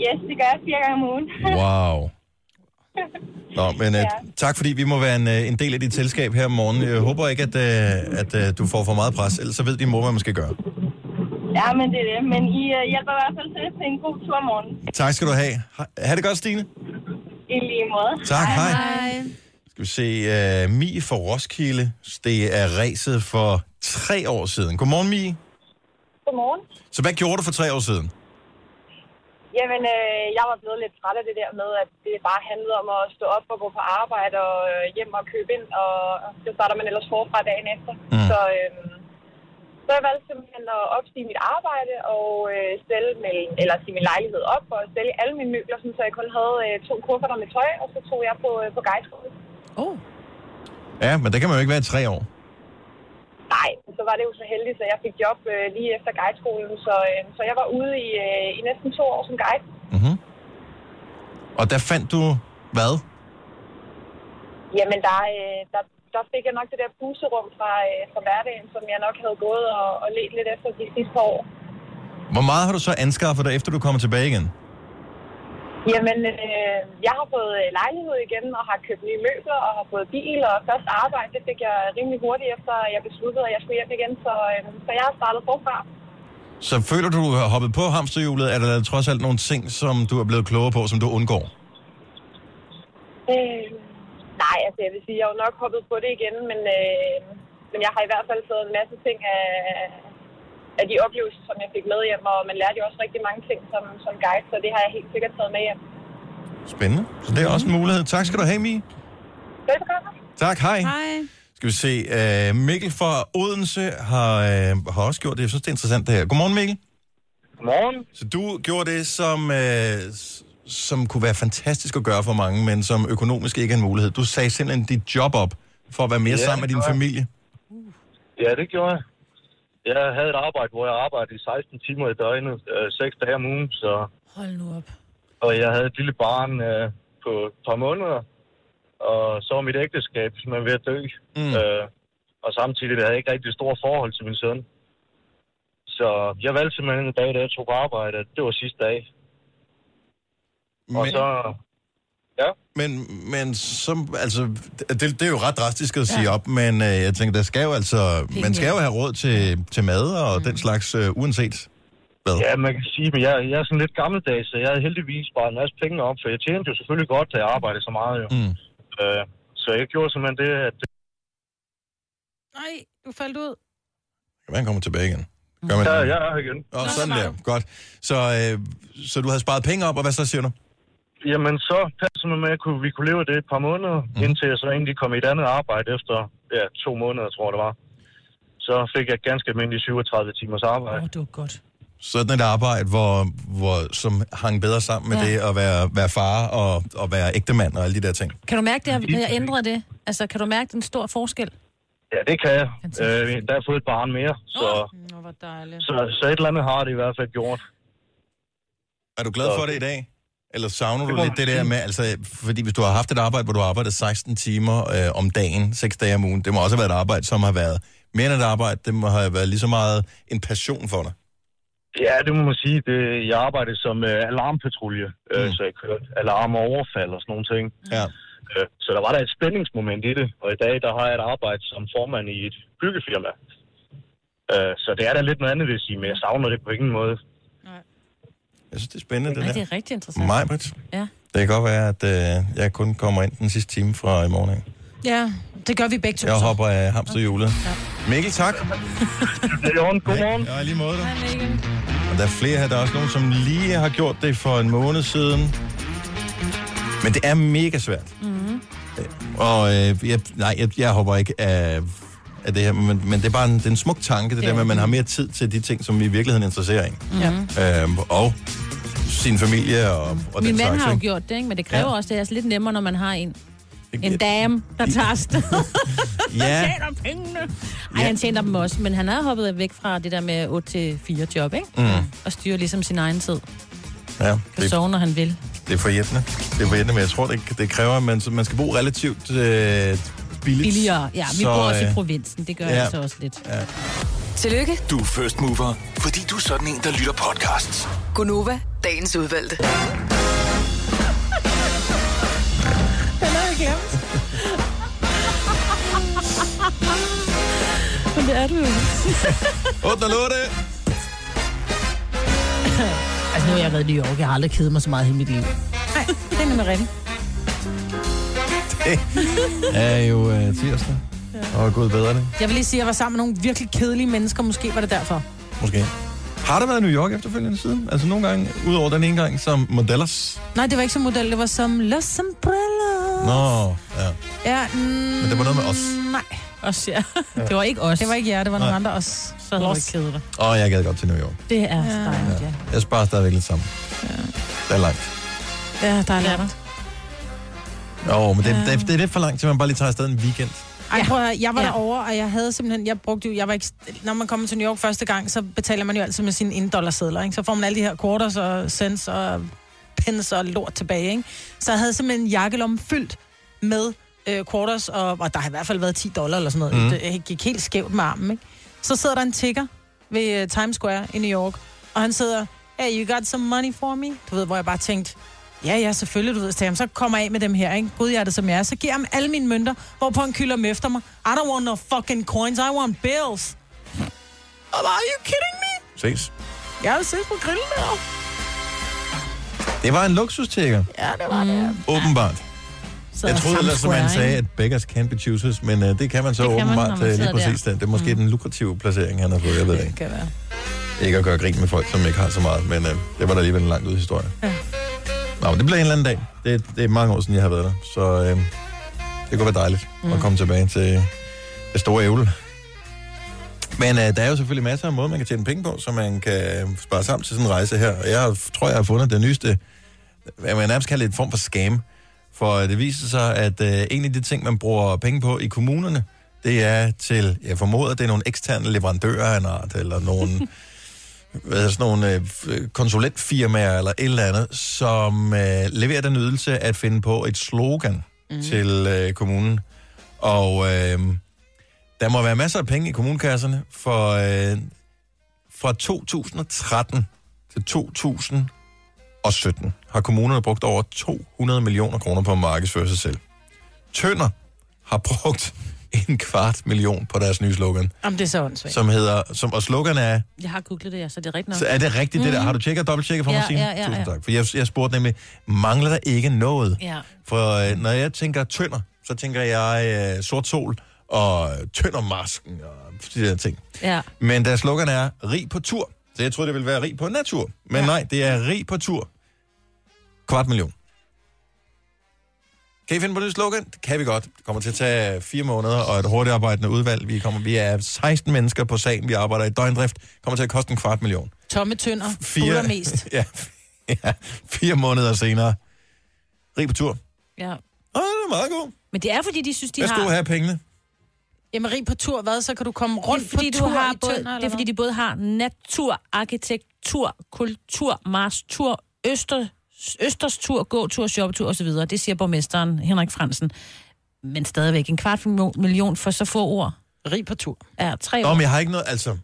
Yes, det gør jeg fire gange om ugen. Wow. Nå, men uh, Ja. tak fordi vi må være en, uh, en del af dit selskab her om morgenen. Jeg håber ikke, at, uh, at uh, du får for meget pres, ellers så ved din mor, hvad man skal gøre. ja, men det er det. Men I uh, hjælper i hvert fald til til en god tur om morgenen. Tak skal du have. Ha, ha' det godt, Stine. I lige måde. Tak, hej. Hej. Skal vi se, uh, Mie fra Roskilde. Det er ræset for tre år siden. Godmorgen, Mie. Godmorgen. Så hvad gjorde du for tre år siden? Jamen, øh, jeg var blevet lidt træt af det der med, at det bare handlede om at stå op og gå på arbejde og øh, hjem og købe ind, og så starter man ellers forfra dagen efter. Mm. Så, øh, så jeg valgte simpelthen at opstige mit arbejde og øh, stille mellem, eller sige min lejlighed op og stille alle mine møbler, sådan, så jeg kun havde øh, to kufferter med tøj, og så tog jeg på, øh, på guideskole. Oh. Ja, men der kan man jo ikke være i tre år. Nej, så var det jo så heldigt, så jeg fik job øh, lige efter guideskolen, så, øh, så jeg var ude i, øh, i næsten to år som guide. Mm-hmm. Og der fandt du hvad? Jamen, der, øh, der, der fik jeg nok det der puserum fra, øh, fra hverdagen, som jeg nok havde gået og, og let lidt efter de sidste par år. Hvor meget har du så anskaffet dig, efter du kommer tilbage igen? Jamen, øh, jeg har fået øh, lejlighed igen og har købt nye møbler og har fået bil og først arbejde. Det fik jeg rimelig hurtigt efter, jeg besluttede, at jeg skulle hjem igen. Så, øh, så jeg har startet forfra. Så føler du, du har hoppet på hamsterhjulet, er der trods alt nogle ting, som du er blevet klogere på, som du undgår? Øh, nej, altså jeg vil sige, jeg har jo nok hoppet på det igen, men, øh, men jeg har i hvert fald fået en masse ting af, af de oplevelser, som jeg fik med hjem, og man lærte jo også rigtig mange ting som, som guide, så det har jeg helt sikkert taget med hjem. Spændende. Så det er også en mulighed. Tak skal du have, Mie. Velbekomme. Tak, hej. Hej. Skal vi se. Uh, Mikkel fra Odense har, uh, har også gjort det. Jeg synes, det er interessant det her. Godmorgen, Mikkel. Godmorgen. Så du gjorde det, som, uh, som kunne være fantastisk at gøre for mange, men som økonomisk ikke er en mulighed. Du sagde simpelthen dit job op for at være mere Ja, sammen med din familie. Ja, det gjorde jeg. Jeg havde et arbejde, hvor jeg arbejdede i 16 timer i døgnet, øh, 6 dage om ugen, så, Hold nu op. og jeg havde et lille barn øh, på et par måneder, og så var mit ægteskab simpelthen ved at dø. Mm. Øh, og samtidig havde jeg ikke rigtig et stort forhold til min søn. Så jeg valgte simpelthen en dag, da jeg tog på arbejde, at det var sidste dag. Og Men, så, ja, men, men som, altså, det, det er jo ret drastisk at sige ja. op, men uh, jeg tænker, der skal jo altså, man skal jo have råd til, til mad og mm. den slags, uh, uanset hvad. ja, man kan sige, men jeg, jeg er sådan lidt gammeldags, så jeg havde heldigvis sparet en masse penge op, for jeg tjente jo selvfølgelig godt, da jeg arbejdede så meget jo. Mm. Øh, så jeg gjorde simpelthen det, at Nej, du faldt ud. Man kommer tilbage igen. Gør man ja, det? jeg er her igen. Og sådan der. Godt. Så, øh, så du havde sparet penge op, og hvad så siger du? Jamen, så passede det med, at vi kunne leve det et par måneder, mm. indtil jeg så egentlig kom i et andet arbejde efter ja, to måneder, tror jeg det var. Så fik jeg ganske almindelig 37 timers arbejde. Åh, oh, det var godt. Sådan et arbejde, hvor, hvor, som hang bedre sammen med ja. Det at være, være far og, og være ægtemand og alle de der ting. Kan du mærke, det har, det har ændret det? Altså, kan du mærke den stor forskel? Ja, det kan jeg. Øh, der har jeg fået et barn mere, så, Nå, hvor dejligt. så, så et eller andet har det i hvert fald gjort. Er du glad Så- for det i dag? Eller savner Det du lidt det der med, altså, fordi hvis du har haft et arbejde, hvor du har arbejdet 16 timer øh, om dagen, 6 dage om ugen, det må også have været et arbejde, som har været mere end et arbejde, det må have været lige så meget en passion for dig. Ja, det må man sige. Det, jeg arbejdede som øh, alarmpatrulje, øh, Mm. så jeg kørte alarm og overfald og sådan nogle ting. Ja. Øh, så der var der et spændingsmoment i det, og i dag der har jeg et arbejde som formand i et byggefirma. Øh, så det er da lidt noget andet, vil jeg sige, men jeg savner det på ingen måde. Jeg synes, det er spændende, det Nej, der. det er rigtig interessant. Majbrit, Ja. det kan godt være, at øh, jeg kun kommer ind den sidste time fra i morgen. Ja, Det gør vi begge to. Jeg så. hopper af hamsterhjulet. Mikkel, tak. Godmorgen. Ja, lige måde. Og der er flere her. Der er også nogen, som lige har gjort det for en måned siden. Men det er mega svært. Mm-hmm. Og øh, jeg, nej, jeg, jeg hopper ikke af, af det her, men, men det er bare en, det er en smuk tanke, det, det der med, at man har mere tid til de ting, som vi i virkeligheden interesserer en. Ja. Øhm, og sin familie og, og Min den mand slags. har jo ikke? gjort det, ikke? men det kræver Ja. ja. også, det er altså lidt nemmere, når man har en, en dame, der tager afsted. Ja, tjener pengene. Ej, han tjener dem også, men han er hoppet væk fra det der med 8 til 4 job, ikke? mm, Og styrer ligesom sin egen tid. ja Kan det, sove, når han vil. det er forjættende. Det er forjættende, men jeg tror, det, det kræver, at man, man skal bo relativt øh, billigt. Billigere. Ja, vi Så, bor også øh, i provinsen. Det gør ja. ja. altså også lidt. Ja. Tillykke, Du er first mover, fordi du er sådan en, der lytter podcasts. Gunova, dagens udvalgte. Den har jeg glemt. Men det er du jo. 8 og 8. Altså, nu har jeg været i New York. Jeg har aldrig kedet mig så meget i mit liv. Nej, det er nemlig rigtigt. Det er jo øh, tirsdag. Og gud bedre det, Jeg vil lige sige, at jeg var sammen med nogle virkelig kedelige mennesker. Måske var det derfor. måske. Har der været i New York efterfølgende siden? Altså nogle gange, udover den ene gang, som modellers? Nej, det var ikke som model. Det var som Los Umbrellas. Nå, ja. Ja, mm, Men det var noget med os. Nej, Også, ja. Det var ikke os. det var ikke jer. Det var nogle Nej. andre os. Så havde ikke kedet dig. Åh, jeg gad godt til New York. Det er Ja. dejligt, ja. Jeg sparer stadigvæk lidt sammen. Det er langt. Ja, der er er der. Jo, men det, det, det er lidt for langt, til man bare lige tager afsted en weekend. Ej, prøv at, høre, jeg var Ja. ja. derovre, og jeg havde simpelthen, jeg brugte jo, jeg var ikke, når man kommer til New York første gang, så betaler man jo altid med sine 1 dollar sedler, ikke? Så får man alle de her quarters og cents og pence og lort tilbage, ikke? Så jeg havde simpelthen en jakkelomme fyldt med øh, quarters, og, og der har i hvert fald været 10 dollar eller sådan noget. Mm. Det gik helt skævt med armen, ikke? Så sidder der en tigger ved uh, Times Square i New York, og han sidder, hey, you got some money for me? Du ved, hvor jeg bare tænkte, Ja, ja, selvfølgelig, du ved, så, så kommer jeg af med dem her, ikke? Godhjertet som jeg er. Så giver jeg ham alle mine mønter, hvorpå han kylder dem efter mig. I don't want no fucking coins, I want bills. Oh, are you kidding me? Ses. Jeg har set på grillen der. Det var en luksustigger, Ja, det var mm. det. åbenbart. Så Jeg troede ellers, som man sagde, at beggars can be choosers, men uh, det kan man så Det åbenbart man øh, lige præcis der. den. Det er måske mm. den lukrative placering, han har fået, jeg ved det Det ikke. kan være. Ikke at gøre grin med folk, som ikke har så meget, men uh, det var da alligevel en langt ud historie. Ja. Nå, det bliver en eller anden dag. Det, det er mange år siden, jeg har været der, så uh, det kunne være dejligt mm. at komme tilbage til det store ævle. Men uh, der er jo selvfølgelig masser af måder, man kan tjene penge på, så man kan spare sammen til sådan en rejse her. Og jeg har- tror, jeg har fundet det nyeste, hvad man nærmest kalder det en form for scam. For det viser sig, at øh, en af de ting, man bruger penge på i kommunerne, det er til, jeg formoder, det er nogle eksterne leverandører af en art, eller nogle, hvad er sådan nogle øh, konsulentfirmaer, eller et eller andet, som øh, leverer den ydelse at finde på et slogan mm. til øh, kommunen. Og øh, der må være masser af penge i kommunekasserne, for øh, fra 2013 til 2017 har kommunerne brugt over 200 millioner kroner på at markedsføre sig selv. Tønder har brugt en kvart million på deres nye slogan, Jamen, det er så åndssvagt. som hedder, som, og slogan er, Jeg har googlet det, ja, så det er rigtigt nok. så er det rigtigt det der? Har du tjekket og dobbelttjekket for Ja, mig, Signe? ja, ja, Tusind ja. tak. For jeg, jeg spurgte nemlig, mangler der ikke noget? Ja. For øh, når jeg tænker tønder, så tænker jeg øh, sort sol og tøndermasken og de der ting. Ja. Men deres slogan er rig på tur. Så jeg troede, det ville være rig på natur. Men ja. nej, det er rig på tur. Kvart million. Kan I finde på det slogan? Det kan vi godt. Det kommer til at tage fire måneder, og et hurtigt arbejdende udvalg. Vi, kommer, vi er 16 mennesker på sagen. Vi arbejder i døgndrift. Det kommer til at koste en kvart million. Tomme tønder. Fire, mest. ja, ja, fire måneder senere. Rig på tur. ja. Åh, det er meget god. Men det er, fordi de synes, de Hvad har... skulle have pengene? Jamen, rig på tur, hvad? Så kan du komme rundt det er, fordi på du tur har i både, tønder, det er fordi, de både har natur, arkitektur, kultur, marstur, øster, østers tur, gåtur, shoptur osv. Det siger borgmesteren Henrik Fransen. Men stadigvæk en kvart million for så få ord. Rig på tur. Ja, tre Nå, år. men jeg har ikke noget, altså...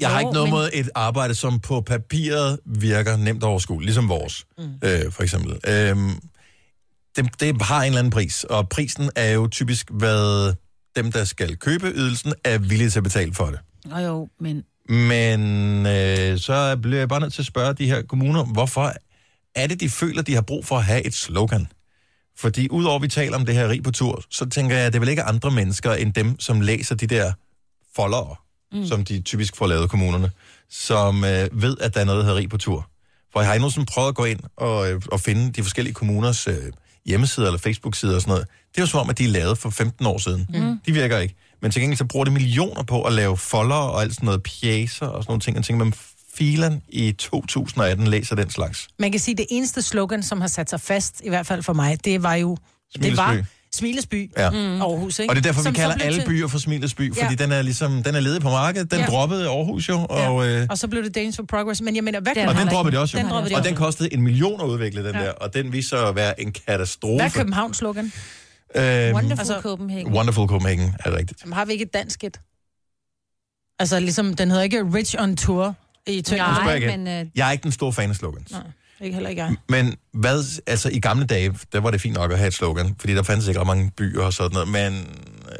Jeg har Jo, ikke noget men- mod et arbejde, som på papiret virker nemt overskueligt, ligesom vores, mm. øh, for eksempel. Øhm, det, det har en eller anden pris, og prisen er jo typisk, hvad dem, der skal købe ydelsen, er villige til at betale for det. Nå jo, men Men øh, så bliver jeg bare nødt til at spørge de her kommuner, hvorfor er det, de føler, de har brug for at have et slogan? Fordi udover at vi taler om det her rig på tur, så tænker jeg, at det er vel ikke andre mennesker end dem, som læser de der foldere, mm. som de typisk får lavet af kommunerne, som øh, ved, at der er noget, der hedder rig på tur. For jeg har I nogensinde prøvet at gå ind og, øh, og finde de forskellige kommuners øh, hjemmesider eller Facebook-sider og sådan noget. Det er jo som om, at de er lavet for 15 år siden. Mm. De virker ikke. Men til gengæld så bruger de millioner på at lave folder og alt sådan noget pjæser og sådan nogle ting. Og tænker, man filen i 2018 læser den slags. Man kan sige, at det eneste slogan, som har sat sig fast, i hvert fald for mig, det var jo... Det Smilesby. var Smilesby, Ja. Aarhus, ikke? Og det er derfor, Som vi kalder alle til- byer for Smilesby, fordi Ja. den er ligesom, den er ledig på markedet. Den Ja. droppede Aarhus jo, og, øh, Og så blev det Danish for Progress. Men jeg mener, hvad Den og den droppede ikke. de også jo. Den droppede og også. den kostede en million at udvikle, den Ja. der. Og den viste sig at være en katastrofe. Hvad er Københavns slogan? Øhm, Wonderful Altså- altså, Copenhagen. Wonderful Copenhagen, er det rigtigt. Jamen, har vi ikke et dansk et? Altså, ligesom, den hedder ikke Rich on Tour i Tønder. Nej, igen. men øh, Jeg er ikke den store fan af slogans. Nej. Ikke heller ikke jeg. Men hvad, altså i gamle dage, der var det fint nok at have et slogan, fordi der fandtes ikke ret mange byer og sådan noget, men,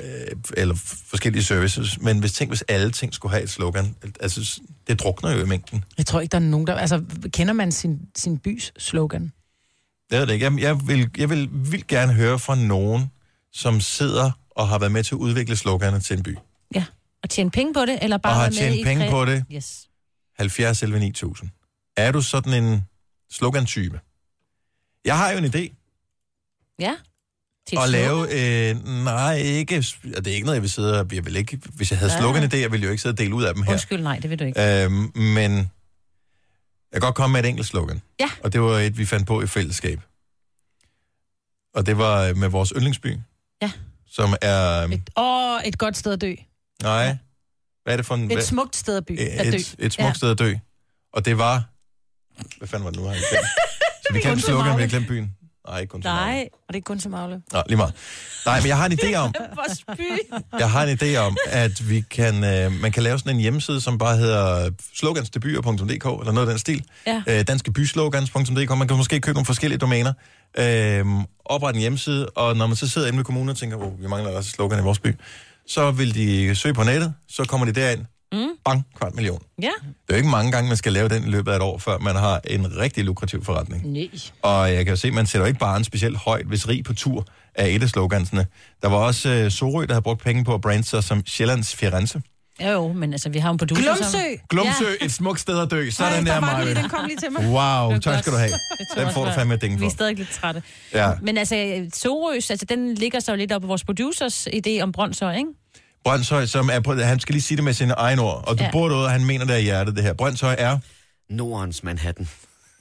øh, eller forskellige services. Men hvis tænk, hvis alle ting skulle have et slogan, altså det drukner jo i mængden. Jeg tror ikke, der er nogen, der... Altså, kender man sin, sin bys slogan? Jeg ved det ikke. Jeg, jeg, vil, jeg vil vildt gerne høre fra nogen, som sidder og har været med til at udvikle sloganer til en by. ja. Og tjene penge på det, eller bare Og har i penge på det. Yes. 70 11 9000. Er du sådan en slogan-type? Jeg har jo en idé. Ja. Til at lave... Øh, nej, ikke... og Det er ikke noget, jeg vil sidde og... Jeg vil ikke, hvis jeg havde Ja. slogan-idéer, ville jeg jo ikke sidde og dele ud af dem her. Undskyld, nej, det vil du ikke. Øhm, men jeg kan godt komme med et enkelt slogan. Ja. Og det var et, vi fandt på i fællesskab. Og det var øh, med vores yndlingsby. Ja. Som er... øhm, Et, åh, et godt sted at dø. Nej. Hvad er det for en... Et smukt sted at, by, at et, dø. et, et smukt sted at dø. Og det var... Hvad fanden var det nu, glemt? Så vi kan til slogan, vi har glemt byen. Nej, ikke kun til Magle. Nej. Og det er kun til Magle. Nå, lige meget. Nej, men jeg har en idé om, jeg har en idé om, at vi kan, øh, man kan lave sådan en hjemmeside, som bare hedder slogansdebyer.dk, eller noget af den stil. Ja. Øh, danskebyslogans.dk. Man kan måske købe nogle forskellige domæner, øh, oprette en hjemmeside, og når man så sidder inde ved kommunen og tænker, oh, vi mangler også slogan i vores by, så vil de søge på nettet, så kommer de derind, Mm. bang, kvart million. Ja. Det er jo ikke mange gange, man skal lave den i løbet af et år, før man har en rigtig lukrativ forretning. Nej. Og jeg kan jo se, man sætter jo ikke bare en specielt højt, hvis rig på tur er et af slogansene. Der var også uh, Sorø, der havde brugt penge på at brande sig som Sjællands Firenze. Jo, jo, men altså, vi har en producer, Glumsø! som... Glumsø, ja. et smukt sted at dø. Sådan Ej, der, var den den kom lige til mig. Wow, tak skal du have. Den får du fandme et ding Vi er for. stadig lidt trætte. Ja. Men altså, Sorøs, altså, den ligger så lidt op på vores producers idé om Brøndshøj, ikke? Brøndshøj, som er på, han skal lige sige det med sine egne ord, og du Ja. bor derude, og han mener det af hjertet, det her. Brøndshøj er... Nordens Manhattan.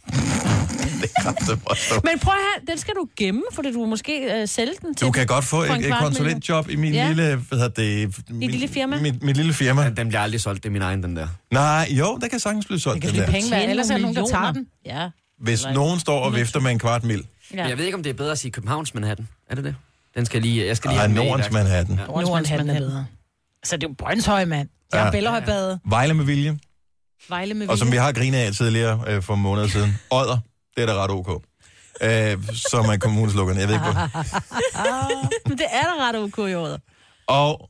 Det. Men prøv at have, den skal du gemme, fordi du måske øh, sælge den til Du kan godt få for et, et konsulentjob i min Ja. lille... Hvad hedder det? Mit, lille firma? Mit, mit lille firma. Den bliver aldrig solgt, det er min egen, den der. Nej, jo, der kan sagtens blive solgt Det kan den blive der. penge værd, Tjene ellers er nogen, der tager den. Ja. Hvis Nej. nogen står og vifter med en kvart mil. ja. Jeg ved ikke, om det er bedre at sige Københavns Manhattan. Er det det? Den skal lige... Jeg skal lige Ej, den i Nordens. Manhattan. Ja. Nordens Manhattan er bedre. Altså, det er jo Brøndshøj, mand. Jeg Ja. har Bellerhøjbade, Vejle med vilje. Vejle med Og som vi har grinet af tidligere øh, for en måned siden. Odder, det er da ret ok. Øh, som er kommuneslukkerne, jeg ved ikke hvor. Men det er da ret ok i året. Og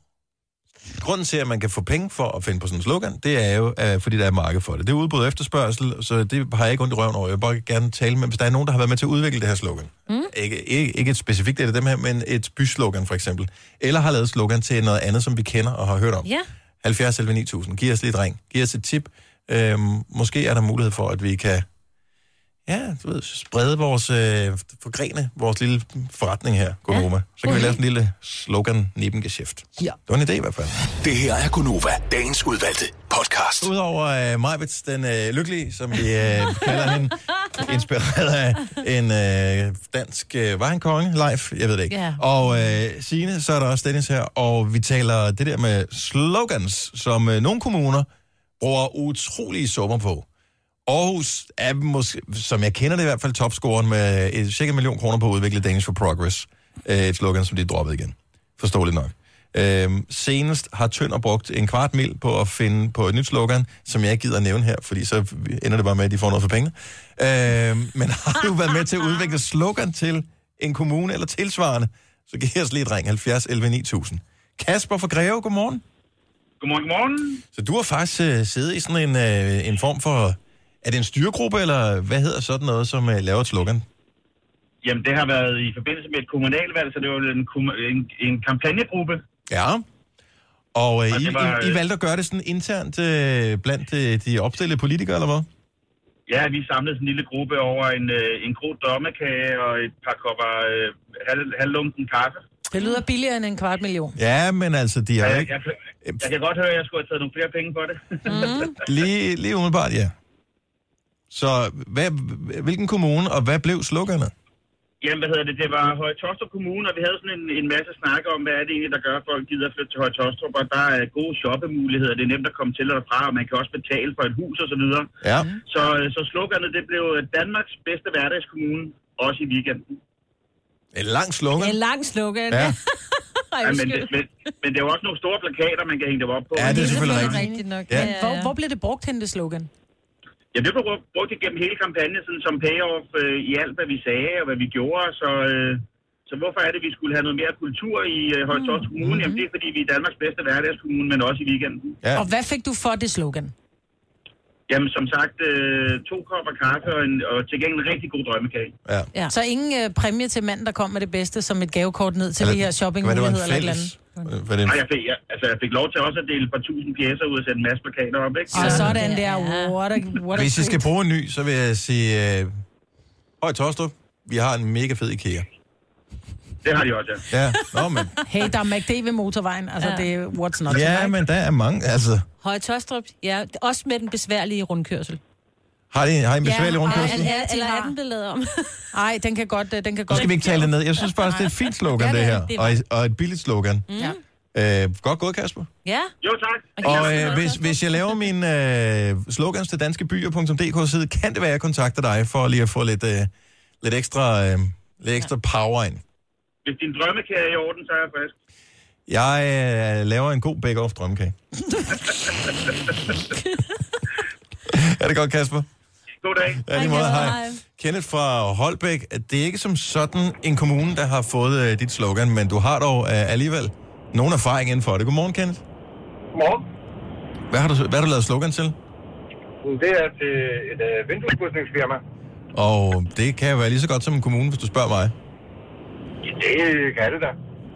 grunden til, at man kan få penge for at finde på sådan en slogan, det er jo, øh, fordi der er marked for det. Det er udbud og efterspørgsel, så det har jeg ikke ondt i røven over. Jeg vil bare gerne tale med, hvis der er nogen, der har været med til at udvikle det her slogan. Mm. Ikke, ikke, ikke et specifikt af dem her, men et byslogan for eksempel. Eller har lavet slogan til noget andet, som vi kender og har hørt om. Ja. 70 11 9000. Giv os lidt ring. Giv os et tip. Øhm, måske er der mulighed for, at vi kan ja, du ved, sprede vores, øh, forgrene vores lille forretning her, Gunova. Ja. Så kan vi lave sådan en lille slogan Nebengeschæft. Ja. Det var en idé i hvert fald. Det her er Gunova, dagens udvalgte podcast. Udover øh, Majbets, den øh, lykkelige, som vi øh, kalder hende, inspireret af en øh, dansk, øh, var han konge? Leif? Jeg ved det ikke. Ja. Og øh, Signe, så er der også Dennis her, og vi taler det der med slogans, som øh, nogle kommuner bruger utrolige summer på. Aarhus er måske, som jeg kender det i hvert fald, topscoren med et, cirka en million kroner på at udvikle Danish for Progress. Øh, et slogan, som de droppede igen. Forståeligt nok. Øhm, senest har Tønder brugt en kvart mil på at finde på et nyt slogan, som jeg ikke gider at nævne her, fordi så ender det bare med, at de får noget for penge. Øhm, men har du været med til at udvikle slogan til en kommune eller tilsvarende, så giv os lige et ring 70 11 9000. Kasper fra Greve, godmorgen. Godmorgen, godmorgen. Så du har faktisk øh, siddet i sådan en, øh, en form for... Er det en styregruppe, eller hvad hedder sådan noget, som øh, laver et slogan? Jamen, det har været i forbindelse med et kommunalvalg, så det var en, en, en kampagnegruppe. Ja. Og øh, Og I, var, I, I øh, valgte at gøre det sådan internt øh, blandt øh, de opstillede politikere, eller hvad? Ja, vi samlede en lille gruppe over en, øh, en god dommekage og et par kopper øh, halv, halvlunken kaffe. Det lyder billigere end en kvart million. Ja, men altså, de har Ja, jeg, ikke... jeg, jeg kan godt høre, at jeg skulle have taget nogle flere penge på det. Mm. Lige, lige umiddelbart, ja. Så hvad, hvilken kommune, og hvad blev sloganet? Jamen, hvad hedder det? Det var Høje Tostrup Kommune, og vi havde sådan en, en masse snakke om, hvad er det egentlig, der gør, at folk gider at flytte til Høje Tostrup, og der er gode shoppemuligheder, det er nemt at komme til og fra, og man kan også betale for et hus og så videre. Ja. Så, så sloganet, det blev Danmarks bedste hverdagskommune, også i weekenden. En lang slogan. En lang slogan. Ja. Ej, Ja, men, det, men, men det er jo også nogle store plakater, man kan hænge dem op på. Ja, det er selvfølgelig rigtigt. rigtigt nok. Ja. Men hvor, hvor blev det brugt hen, det slogan? Ja, det blev brugt, igennem hele kampagnen sådan, som payoff øh, i alt, hvad vi sagde og hvad vi gjorde. Så, øh, så hvorfor er det, vi skulle have noget mere kultur i øh, Høje Tostrup Kommune? Jamen, det er, fordi vi er Danmarks bedste hverdagskommune, men også i weekenden. Ja. Og hvad fik du for det slogan? Jamen, som sagt, øh, to kopper kaffe og, en, og til gengæld en rigtig god drømmekage. Ja. Ja. Så ingen øh, præmie til manden, der kom med det bedste, som et gavekort ned til de her shoppingmuligheder en eller et eller andet. Hvad det, Og jeg fik, jeg, altså, jeg fik lov til også at dele et par tusind pjæser ud og sætte en masse plakater op, ikke? Og sådan der, what a, what a hvis I skal bruge en ny, så vil jeg sige... Øh, Høj Tostrup, vi har en mega fed IKEA. Det har de også, ja. Ja, nå, men... Hey, der er McD ved motorvejen. Altså, Ja. det er what's not Ja, men der er mange, altså... Høje Tostrup, ja. Også med den besværlige rundkørsel. Har I, har I en besværlig Ja, rundkørsel? Ja, eller er den blevet lavet om? Ej, den kan godt, øh, den kan Nu godt. skal vi ikke tale det ned. Jeg synes bare, det er et fint slogan, Ja, det det er her. er Og, et- og et billigt slogan. Ja. Øh, godt gået, Kasper. Ja. Jo, tak. Og øh, hvis, hvis jeg laver min øh, slogans til danskebyer.dk-side, kan det være, at jeg kontakter dig for lige at få lidt, øh, lidt, ekstra, øh, lidt ekstra power ind. Hvis din drømmekage er i orden, så er jeg frisk. Jeg øh, laver en god bake-off drømmekage. er det godt, Kasper? God dag. Ja, lige måde, hej. Kenneth fra Holbæk, det er ikke som sådan en kommune, der har fået øh, dit slogan, men du har dog øh, alligevel nogen erfaring inden for det. Godmorgen, Kenneth. Godmorgen. Hvad har du, hvad har du lavet slogan til? Det er til et øh, vinduespudsningsfirma. Og det kan jo være lige så godt som en kommune, hvis du spørger mig. Det kan det da.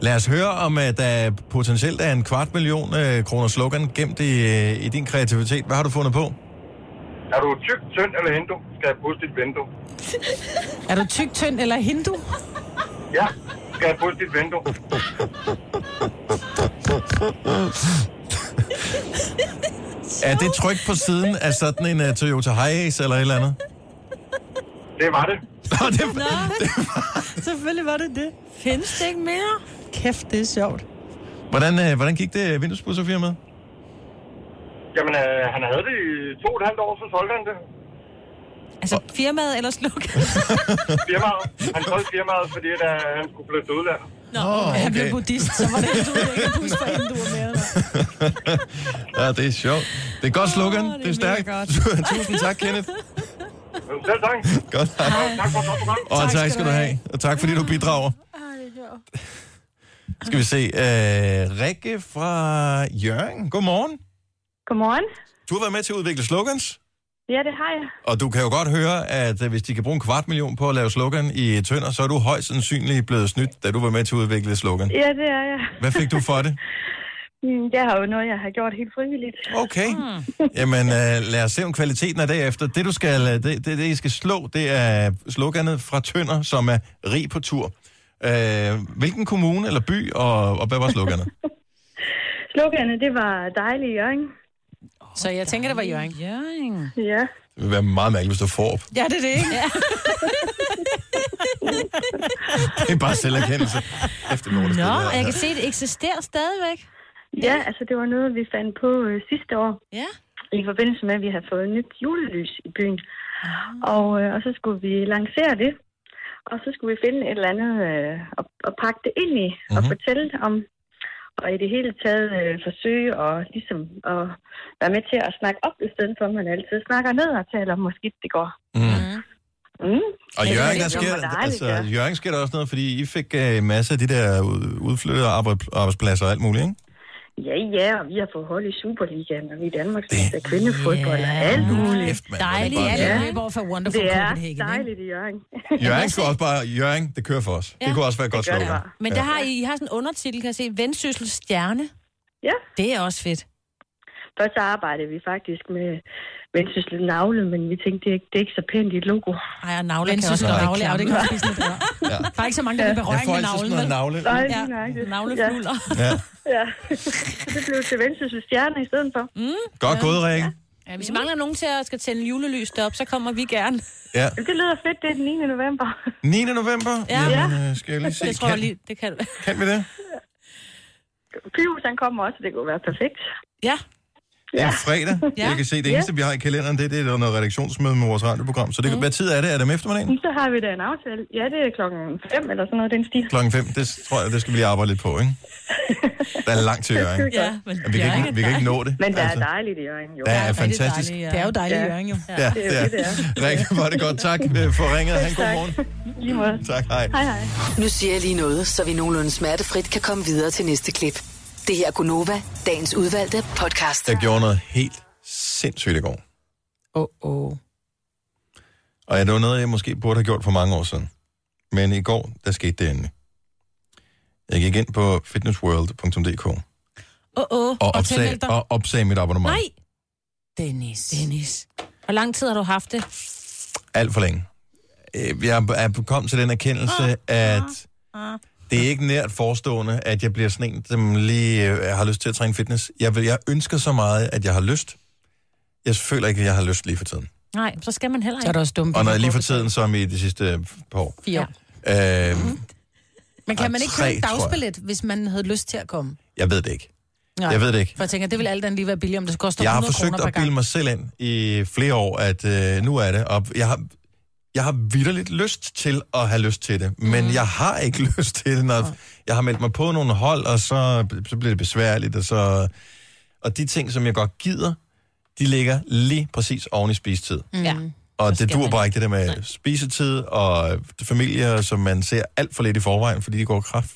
Lad os høre, om at der potentielt er en kvart million øh, kroner slogan gemt i, øh, i din kreativitet. Hvad har du fundet på? Er du tyk, tynd eller hindu, skal jeg pusse dit vindue. Er du tyk, tynd eller hindu? Ja, skal jeg pusse dit vindue. Er det tryk på siden af sådan en uh, Toyota Hiace eller et eller andet? Det var det. Nå, det, Selvfølgelig var det det. Findes det ikke mere? Kæft, det er sjovt. hvordan, øh, hvordan gik det vinduespudserfirmaet? Jamen, øh, han havde det i to og et halvt år, så solgte han det. Altså firmaet eller slogan? Firmaet. Han solgte firmaet, fordi da han skulle flytte til udlandet. Nå, Han okay. blev buddhist, så var det du ikke pus for hinduer mere. Ja, det er sjovt. Det er godt slogan. Åh, det, det er er stærkt. Tusind tak, Kenneth. Selv tak. Godt. Hej. Tak for et. Og tak, skal du have. Og tak, fordi du bidrager. Skal vi se. Øh, Rikke fra Jørgen. Godmorgen. Godmorgen. Du har været med til at udvikle slogans. Ja, det har jeg. Og du kan jo godt høre, at øh, hvis de kan bruge en kvart million på at lave slogan i Tønder, så er du højst sandsynligt blevet snydt, da du var med til at udvikle slogan. Ja, det er jeg. Hvad fik du for det? Mm, Jeg har jo noget, jeg har gjort helt frivilligt. Okay. Jamen, øh, lad os se om kvaliteten er derefter. Det, du skal, øh, det, det, det, I skal slå, det er sloganet fra Tønder, som er rig på tur. Øh, hvilken kommune eller by, og, og hvad var sloganet? Sloganet, det var dejlig Jørgen. Så jeg tænker, det var Jørgen. Jørgen. Ja. Det vil være meget mærkeligt, hvis du får Ja, det er det, ikke? Ja. Det er bare selverkendelse. Efter. Nå, og jeg kan se, at det eksisterer stadigvæk. Ja, altså det var noget, vi fandt på øh, sidste år. Ja. I forbindelse med, at vi havde fået nyt julelys i byen. Og, øh, og så skulle vi lancere det. Og så skulle vi finde et eller andet øh, og, og pakke det ind i mm-hmm. og fortælle om. Og i det hele taget øh, forsøge at, ligesom, at være med til at snakke op, i stedet for at man altid snakker ned og taler om, hvor skidt det går. Mm. Mm. Og Ja, Jørgen, det der sker, altså. Jørgen sker der også noget, fordi I fik øh, en masse af de der ud- udflyttede arbejds- arbejdspladser og alt muligt, ikke? Ja, ja, og vi har fået hold i Superligaen, og vi er Danmarks bedste kvindefodbold og alt muligt. Kæft, mand, hvor er det Dejligt, ja. løber over for Wonderful Det er Copenhagen. dejligt i Jørgen. Jørgen skulle også bare, Jørgen, det kører for os. Ja. Det kunne også være et godt Det det slogan. Men der har I, I har sådan en undertitel, kan jeg se, Vendsyssel Stjerne. Ja. Det er også fedt. Først så arbejdede vi faktisk med Vendsyssel navle, men vi tænkte, det er, ikke, det er ikke så pænt i et logo. Ej, og navle kan også navle, ja, det kan også blive sådan lidt Ja. Der er ikke så mange, der vil Jeg berøring får med navlen. vel? navle. Nej, Ja. Navlefluller. Ja. Ja. Så det blev til Vendsyssel Stjerne i stedet for. Mm. Godt gået, Rikke. Ja, hvis I mangler nogen til at skal tænde julelys op, så kommer vi gerne. Ja. Det lyder fedt, det er den 9. november. 9. november? Ja. Jamen, øh, skal jeg lige se. Det tror jeg Kan, lige, det kan kan vi det? Pyrus, han kommer også, det kunne være perfekt. Ja. Det er fredag. Ja. Jeg kan se, det eneste, vi har i kalenderen, det, det er noget redaktionsmøde med vores radioprogram. Så det, hvad tid er det? Er det om eftermiddagen? Så har vi da en aftale. Ja, det er klokken 5 eller sådan noget, den stil. Klokken 5. Det tror jeg, det skal vi lige arbejde lidt på, ikke? Der er langt til Jørgen. Ja, men Vi kan, ikke, vi kan ikke nå det. Men der er altså. dejligt i Jørgen, jo. Der er fantastisk. Det er jo dejligt, Ja. Jørgen jo. Ja, Det er det jo det, det er. Rikke, var det godt. Tak øh, for ringet. Han god morgen. Lige måde. Tak, hej. Hej, hej. Nu siger jeg lige noget, så vi nogenlunde smertefrit kan komme videre til næste klip. Det her er Gunova, dagens udvalgte podcast. Jeg gjorde noget helt sindssygt i går. Åh, oh, oh. Og ja, det var noget, jeg måske burde have gjort for mange år siden. Men i går, der skete det endelig. Jeg gik ind på fitnessworld.dk Åh, åh. og, opsag, dig. og opsag mit abonnement. Nej, Dennis. Dennis. Hvor lang tid har du haft det? Alt for længe. Øh, Jeg er kommet til den erkendelse, at det er ikke nært forestående, at jeg bliver sådan en, som lige øh, har lyst til at træne fitness. Jeg, vil, jeg ønsker så meget, at jeg har lyst. Jeg føler ikke, at jeg har lyst lige for tiden. Nej, så skal man heller Så er ikke. det også dumt. Og når jeg lige for tiden, som i de sidste par år. Fire år. Øh, Men kan man ikke tre, købe en jeg. dagsbillet, hvis man havde lyst til at komme? jeg ved det ikke. Nej. Jeg ved det ikke. For jeg tænker, det vil alt andet lige være billigere, om det koster Jeg har 100 forsøgt kroner per at bilde gang. mig selv ind i flere år, at øh, nu er det. Og jeg har, jeg har vidderligt lyst til at have lyst til det, men Mhm. jeg har ikke lyst til det, når jeg har meldt mig på nogle hold, og så, så bliver det besværligt, og så... Og de ting, som jeg godt gider, de ligger lige præcis oven i spisetid. Ja. Og det dur bare ikke det der med spisetid og familier, som man ser alt for lidt i forvejen, fordi de går kraft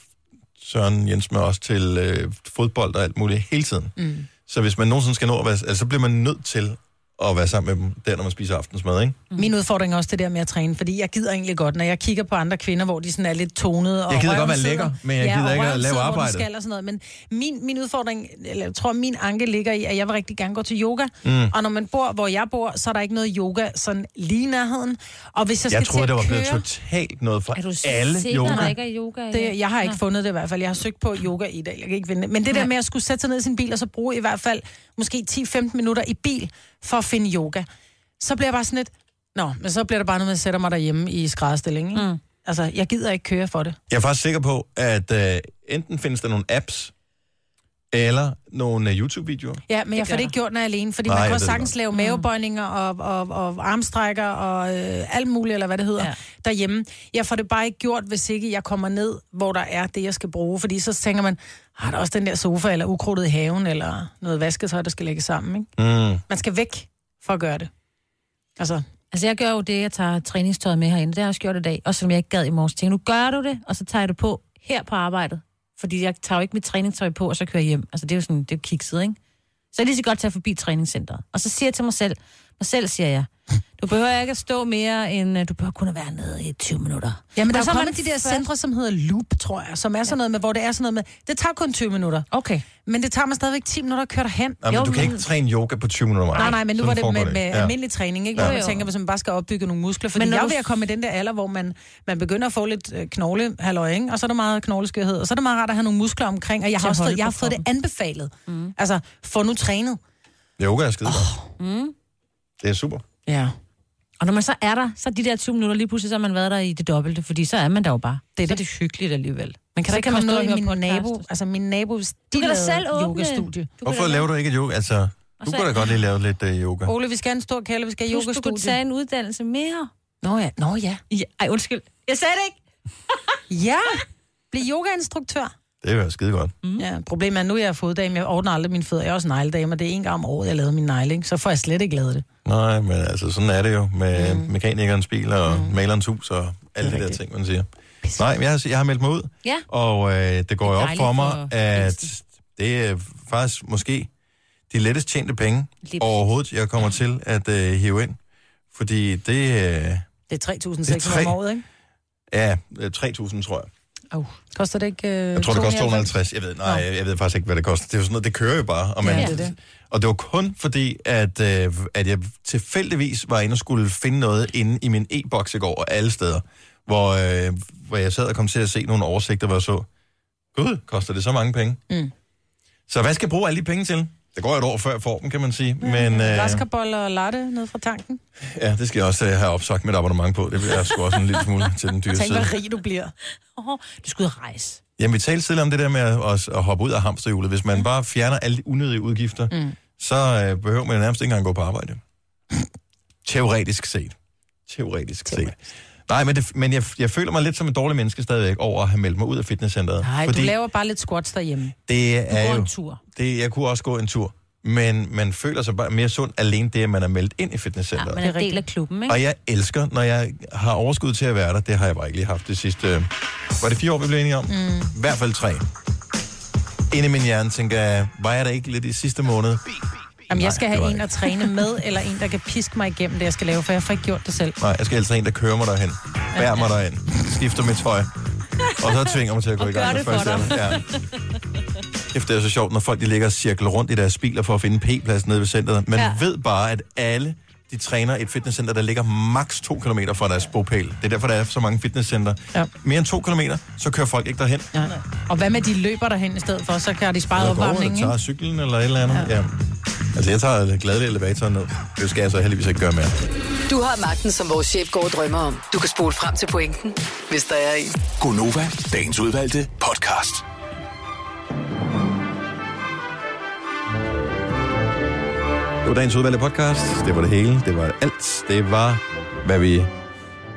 Søren Jens med os til øh, fodbold og alt muligt hele tiden. Mm. Så hvis man nogensinde skal nå at være, altså, så bliver man nødt til at være sammen med dem, der når man spiser aftensmad, ikke? Min udfordring er også det der med at træne, fordi jeg gider egentlig godt, når jeg kigger på andre kvinder, hvor de sådan er lidt tonede. Og Jeg gider godt være lækker, men jeg ja, gider og ikke at lave arbejdet. Skal og sådan noget. Men min, min udfordring, eller jeg tror min anke ligger i, at jeg vil rigtig gerne gå til yoga. Mm. Og når man bor, hvor jeg bor, så er der ikke noget yoga sådan lige i nærheden. Og hvis jeg skal Jeg troede, til det var blevet køre, totalt noget for Er du alle sikker, yoga. der ikke er yoga? det, jeg har ikke fundet det i hvert fald. Jeg har søgt på yoga i dag. Jeg kan ikke finde det. Men det der med at skulle sætte sig ned i sin bil, og så bruge i hvert fald måske 10-15 minutter i bil for at finde yoga, så bliver jeg bare sådan lidt... Nå, men så bliver det bare noget med, at jeg sætter mig derhjemme i skrædderstilling, ikke? Mm. Altså, jeg gider ikke køre for det. Jeg er faktisk sikker på, at øh, enten findes der nogle apps, eller nogle øh, YouTube-videoer. Ja, men jeg får det ikke gjort, når jeg er alene, fordi Nej, man kan også sagtens lave mavebøjninger og, og, og armstrækker og øh, alt muligt, eller hvad det hedder, Ja. derhjemme. Jeg får det bare ikke gjort, hvis ikke jeg kommer ned, hvor der er det, jeg skal bruge. Fordi så tænker man, har der også den der sofa, eller ukrudtet i haven, eller noget vasketøj, der skal lægges sammen, ikke? Mm. Man skal væk for at gøre det. Altså, Altså, jeg gør jo det, jeg tager træningstøjet med herinde. Det har jeg også gjort i dag. Også som jeg ikke gad i morges. Tænkte, nu gør du det, og så tager jeg det på her på arbejdet. Fordi jeg tager jo ikke mit træningstøj på, og så kører jeg hjem. Altså, det er jo sådan, det er kikset, ikke? Så jeg lige så godt tage forbi træningscenteret. Og så siger jeg til mig selv, mig selv siger jeg, du behøver ikke at stå mere end, øh, du behøver kun at være nede i 20 minutter. ja, men der Og er så man kommet de der først- centre, som hedder Loop, tror jeg, som er sådan noget med, hvor det er sådan noget med, det tager kun 20 minutter. Okay. Men det tager mig stadigvæk 10 minutter at køre derhen. Nå, men Jo, du kan men- ikke træne yoga på 20 minutter. Nej, nej, men nu var det med, med Ja. almindelig træning, ikke? Hvor Ja. man tænker, hvis man bare skal opbygge nogle muskler. Fordi Men jeg er ved at komme i den der alder, hvor man, man begynder at få lidt øh, knogle, halløj, ikke? Og så er der meget knogleskørhed. Og så er det meget rart at have nogle muskler omkring. Og jeg har også fået, jeg har fået det anbefalet. Mm. Altså, få nu trænet. Yoga er skide godt. Mm. Det er super. Ja. Og når man så er der, så de der 20 minutter, lige pludselig så har man været der i det dobbelte, fordi så er man der jo bare. Det er, så er det hyggeligt alligevel. Men kan Så der ikke kan man komme noget i min nabo? Altså, min nabo, de Du kan da selv åbne. yogastudie. Du kan Hvorfor da- laver du ikke et yoga? Altså, du kunne da godt lige lave lidt uh, yoga. Ole, vi skal have en stor kælder, vi skal have Plus, du kunne yogastudie. tage en uddannelse mere. Nå ja, nå ja. ja. Ej, undskyld. Jeg sagde det ikke. Ja, bliv yogainstruktør. Det er jo skide godt. Mm. Ja, problemet er, at nu er jeg foddame. Jeg ordner aldrig mine fødder. Jeg er også negledame, og det er en gang om året, jeg lavede min negle, ikke? Så får jeg slet ikke lavet det. Nej, men altså, sådan er det jo med mm. mekanikernes bil og mm. malerens hus og alle de der ting, man siger. Nej, men jeg har, jeg har meldt mig ud, Ja. og øh, det går jo op for mig, for at Nielsen. Det er faktisk måske de lettest tjente penge Lige overhovedet, jeg kommer til at øh, hive ind. Fordi det, øh, Det er 3.600 tre- om året, ikke? øh, 3.000, tror jeg. Oh. Koster det ikke... Øh, Jeg tror, det koster 250. Jeg ved, nej, jeg, jeg ved faktisk ikke, hvad det koster. Det er jo sådan noget, det kører jo bare. Og, man, Ja, det det. og det var kun fordi, at, øh, at jeg tilfældigvis var inde og skulle finde noget inde i min e-boks i går, og alle steder, hvor, øh, hvor jeg sad og kom til at se nogle oversigter, hvor jeg så, gud, koster det så mange penge? Mm. Så hvad skal jeg bruge alle de penge til? Det går et år før jeg får dem, kan man sige. Men øh, Græskarboller og latte ned fra tanken. ja, det skal jeg også øh, have opsagt mit abonnement på. Det bliver jeg sgu også en lille smule til den dyre Tænk, side. hvor rig du bliver. Oh, du skulle rejse. Jamen, vi talte tidligere om det der med at, at, hoppe ud af hamsterhjulet. Hvis man bare fjerner alle de unødige udgifter, mm. så øh, behøver man nærmest ikke engang gå på arbejde. Teoretisk set. Teoretisk set. Nej, men, det, men jeg, jeg føler mig lidt som en dårlig menneske stadigvæk over at have meldt mig ud af fitnesscenteret. Nej, du laver bare lidt squats derhjemme. det er går jo, en tur. Det, jeg kunne også gå en tur. Men man føler sig bare mere sund alene det, at man er meldt ind i fitnesscenteret. Man er en del af klubben, ikke? Og jeg elsker, når jeg har overskud til at være der. Det har jeg bare ikke lige haft det sidste... Var det fire år, vi blev enige om? Mm. I hvert fald tre. Inde i min hjerne tænker jeg, var jeg der ikke lidt i sidste måned? Jamen, jeg skal Nej, det var have en at træne med, eller en, der kan piske mig igennem det, jeg skal lave, for jeg får ikke gjort det selv. Nej, jeg skal altså en, der kører mig derhen. Bærer mig derhen. Skifter mit tøj. Og så tvinger mig til at gå Og i gang gør med det for dig. Ja. Efter det er så sjovt, når folk de ligger og cirkler rundt i deres biler for at finde p-plads nede ved centret. Man Ja. ved bare, at alle de træner et fitnesscenter, der ligger maks 2 km fra deres bopæl. Det er derfor, der er så mange fitnesscenter. Ja. Mere end 2 km, så kører folk ikke derhen. Ja. Og hvad med de løber derhen i stedet for, så kan de spare opvarmningen, eller tager ikke? cyklen eller et eller andet. Ja. ja. Altså, jeg tager glædeligt elevatoren ned. Det skal jeg så heldigvis ikke gøre mere. Du har magten, som vores chef går og drømmer om. Du kan spole frem til pointen, hvis der er en. Gonova, dagens udvalgte podcast. Det var dagens udvalgte podcast. Det var det hele. Det var alt. Det var, hvad vi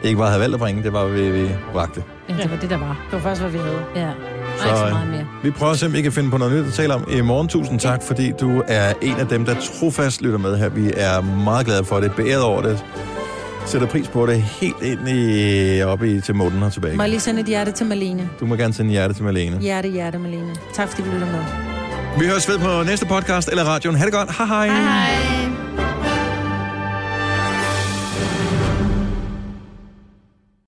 ikke bare havde valgt at bringe. Det var, hvad vi bragte. Ja, det var det, der var. Det var faktisk, hvad vi havde. Ja. Så, ikke så øh, meget mere. Vi prøver at se, om vi kan finde på noget nyt at tale om i morgen. Tusind tak, fordi du er en af dem, der trofast lytter med her. Vi er meget glade for det. Beæret over det. Sætter pris på det helt ind i, op i til månen og tilbage. Må jeg lige sende et hjerte til Malene? Du må gerne sende hjerte til Malene. Hjerte, hjerte, Malene. Tak fordi du lytter med. Vi høres ved på næste podcast eller radioen. Ha' det godt. Hej hej. hej.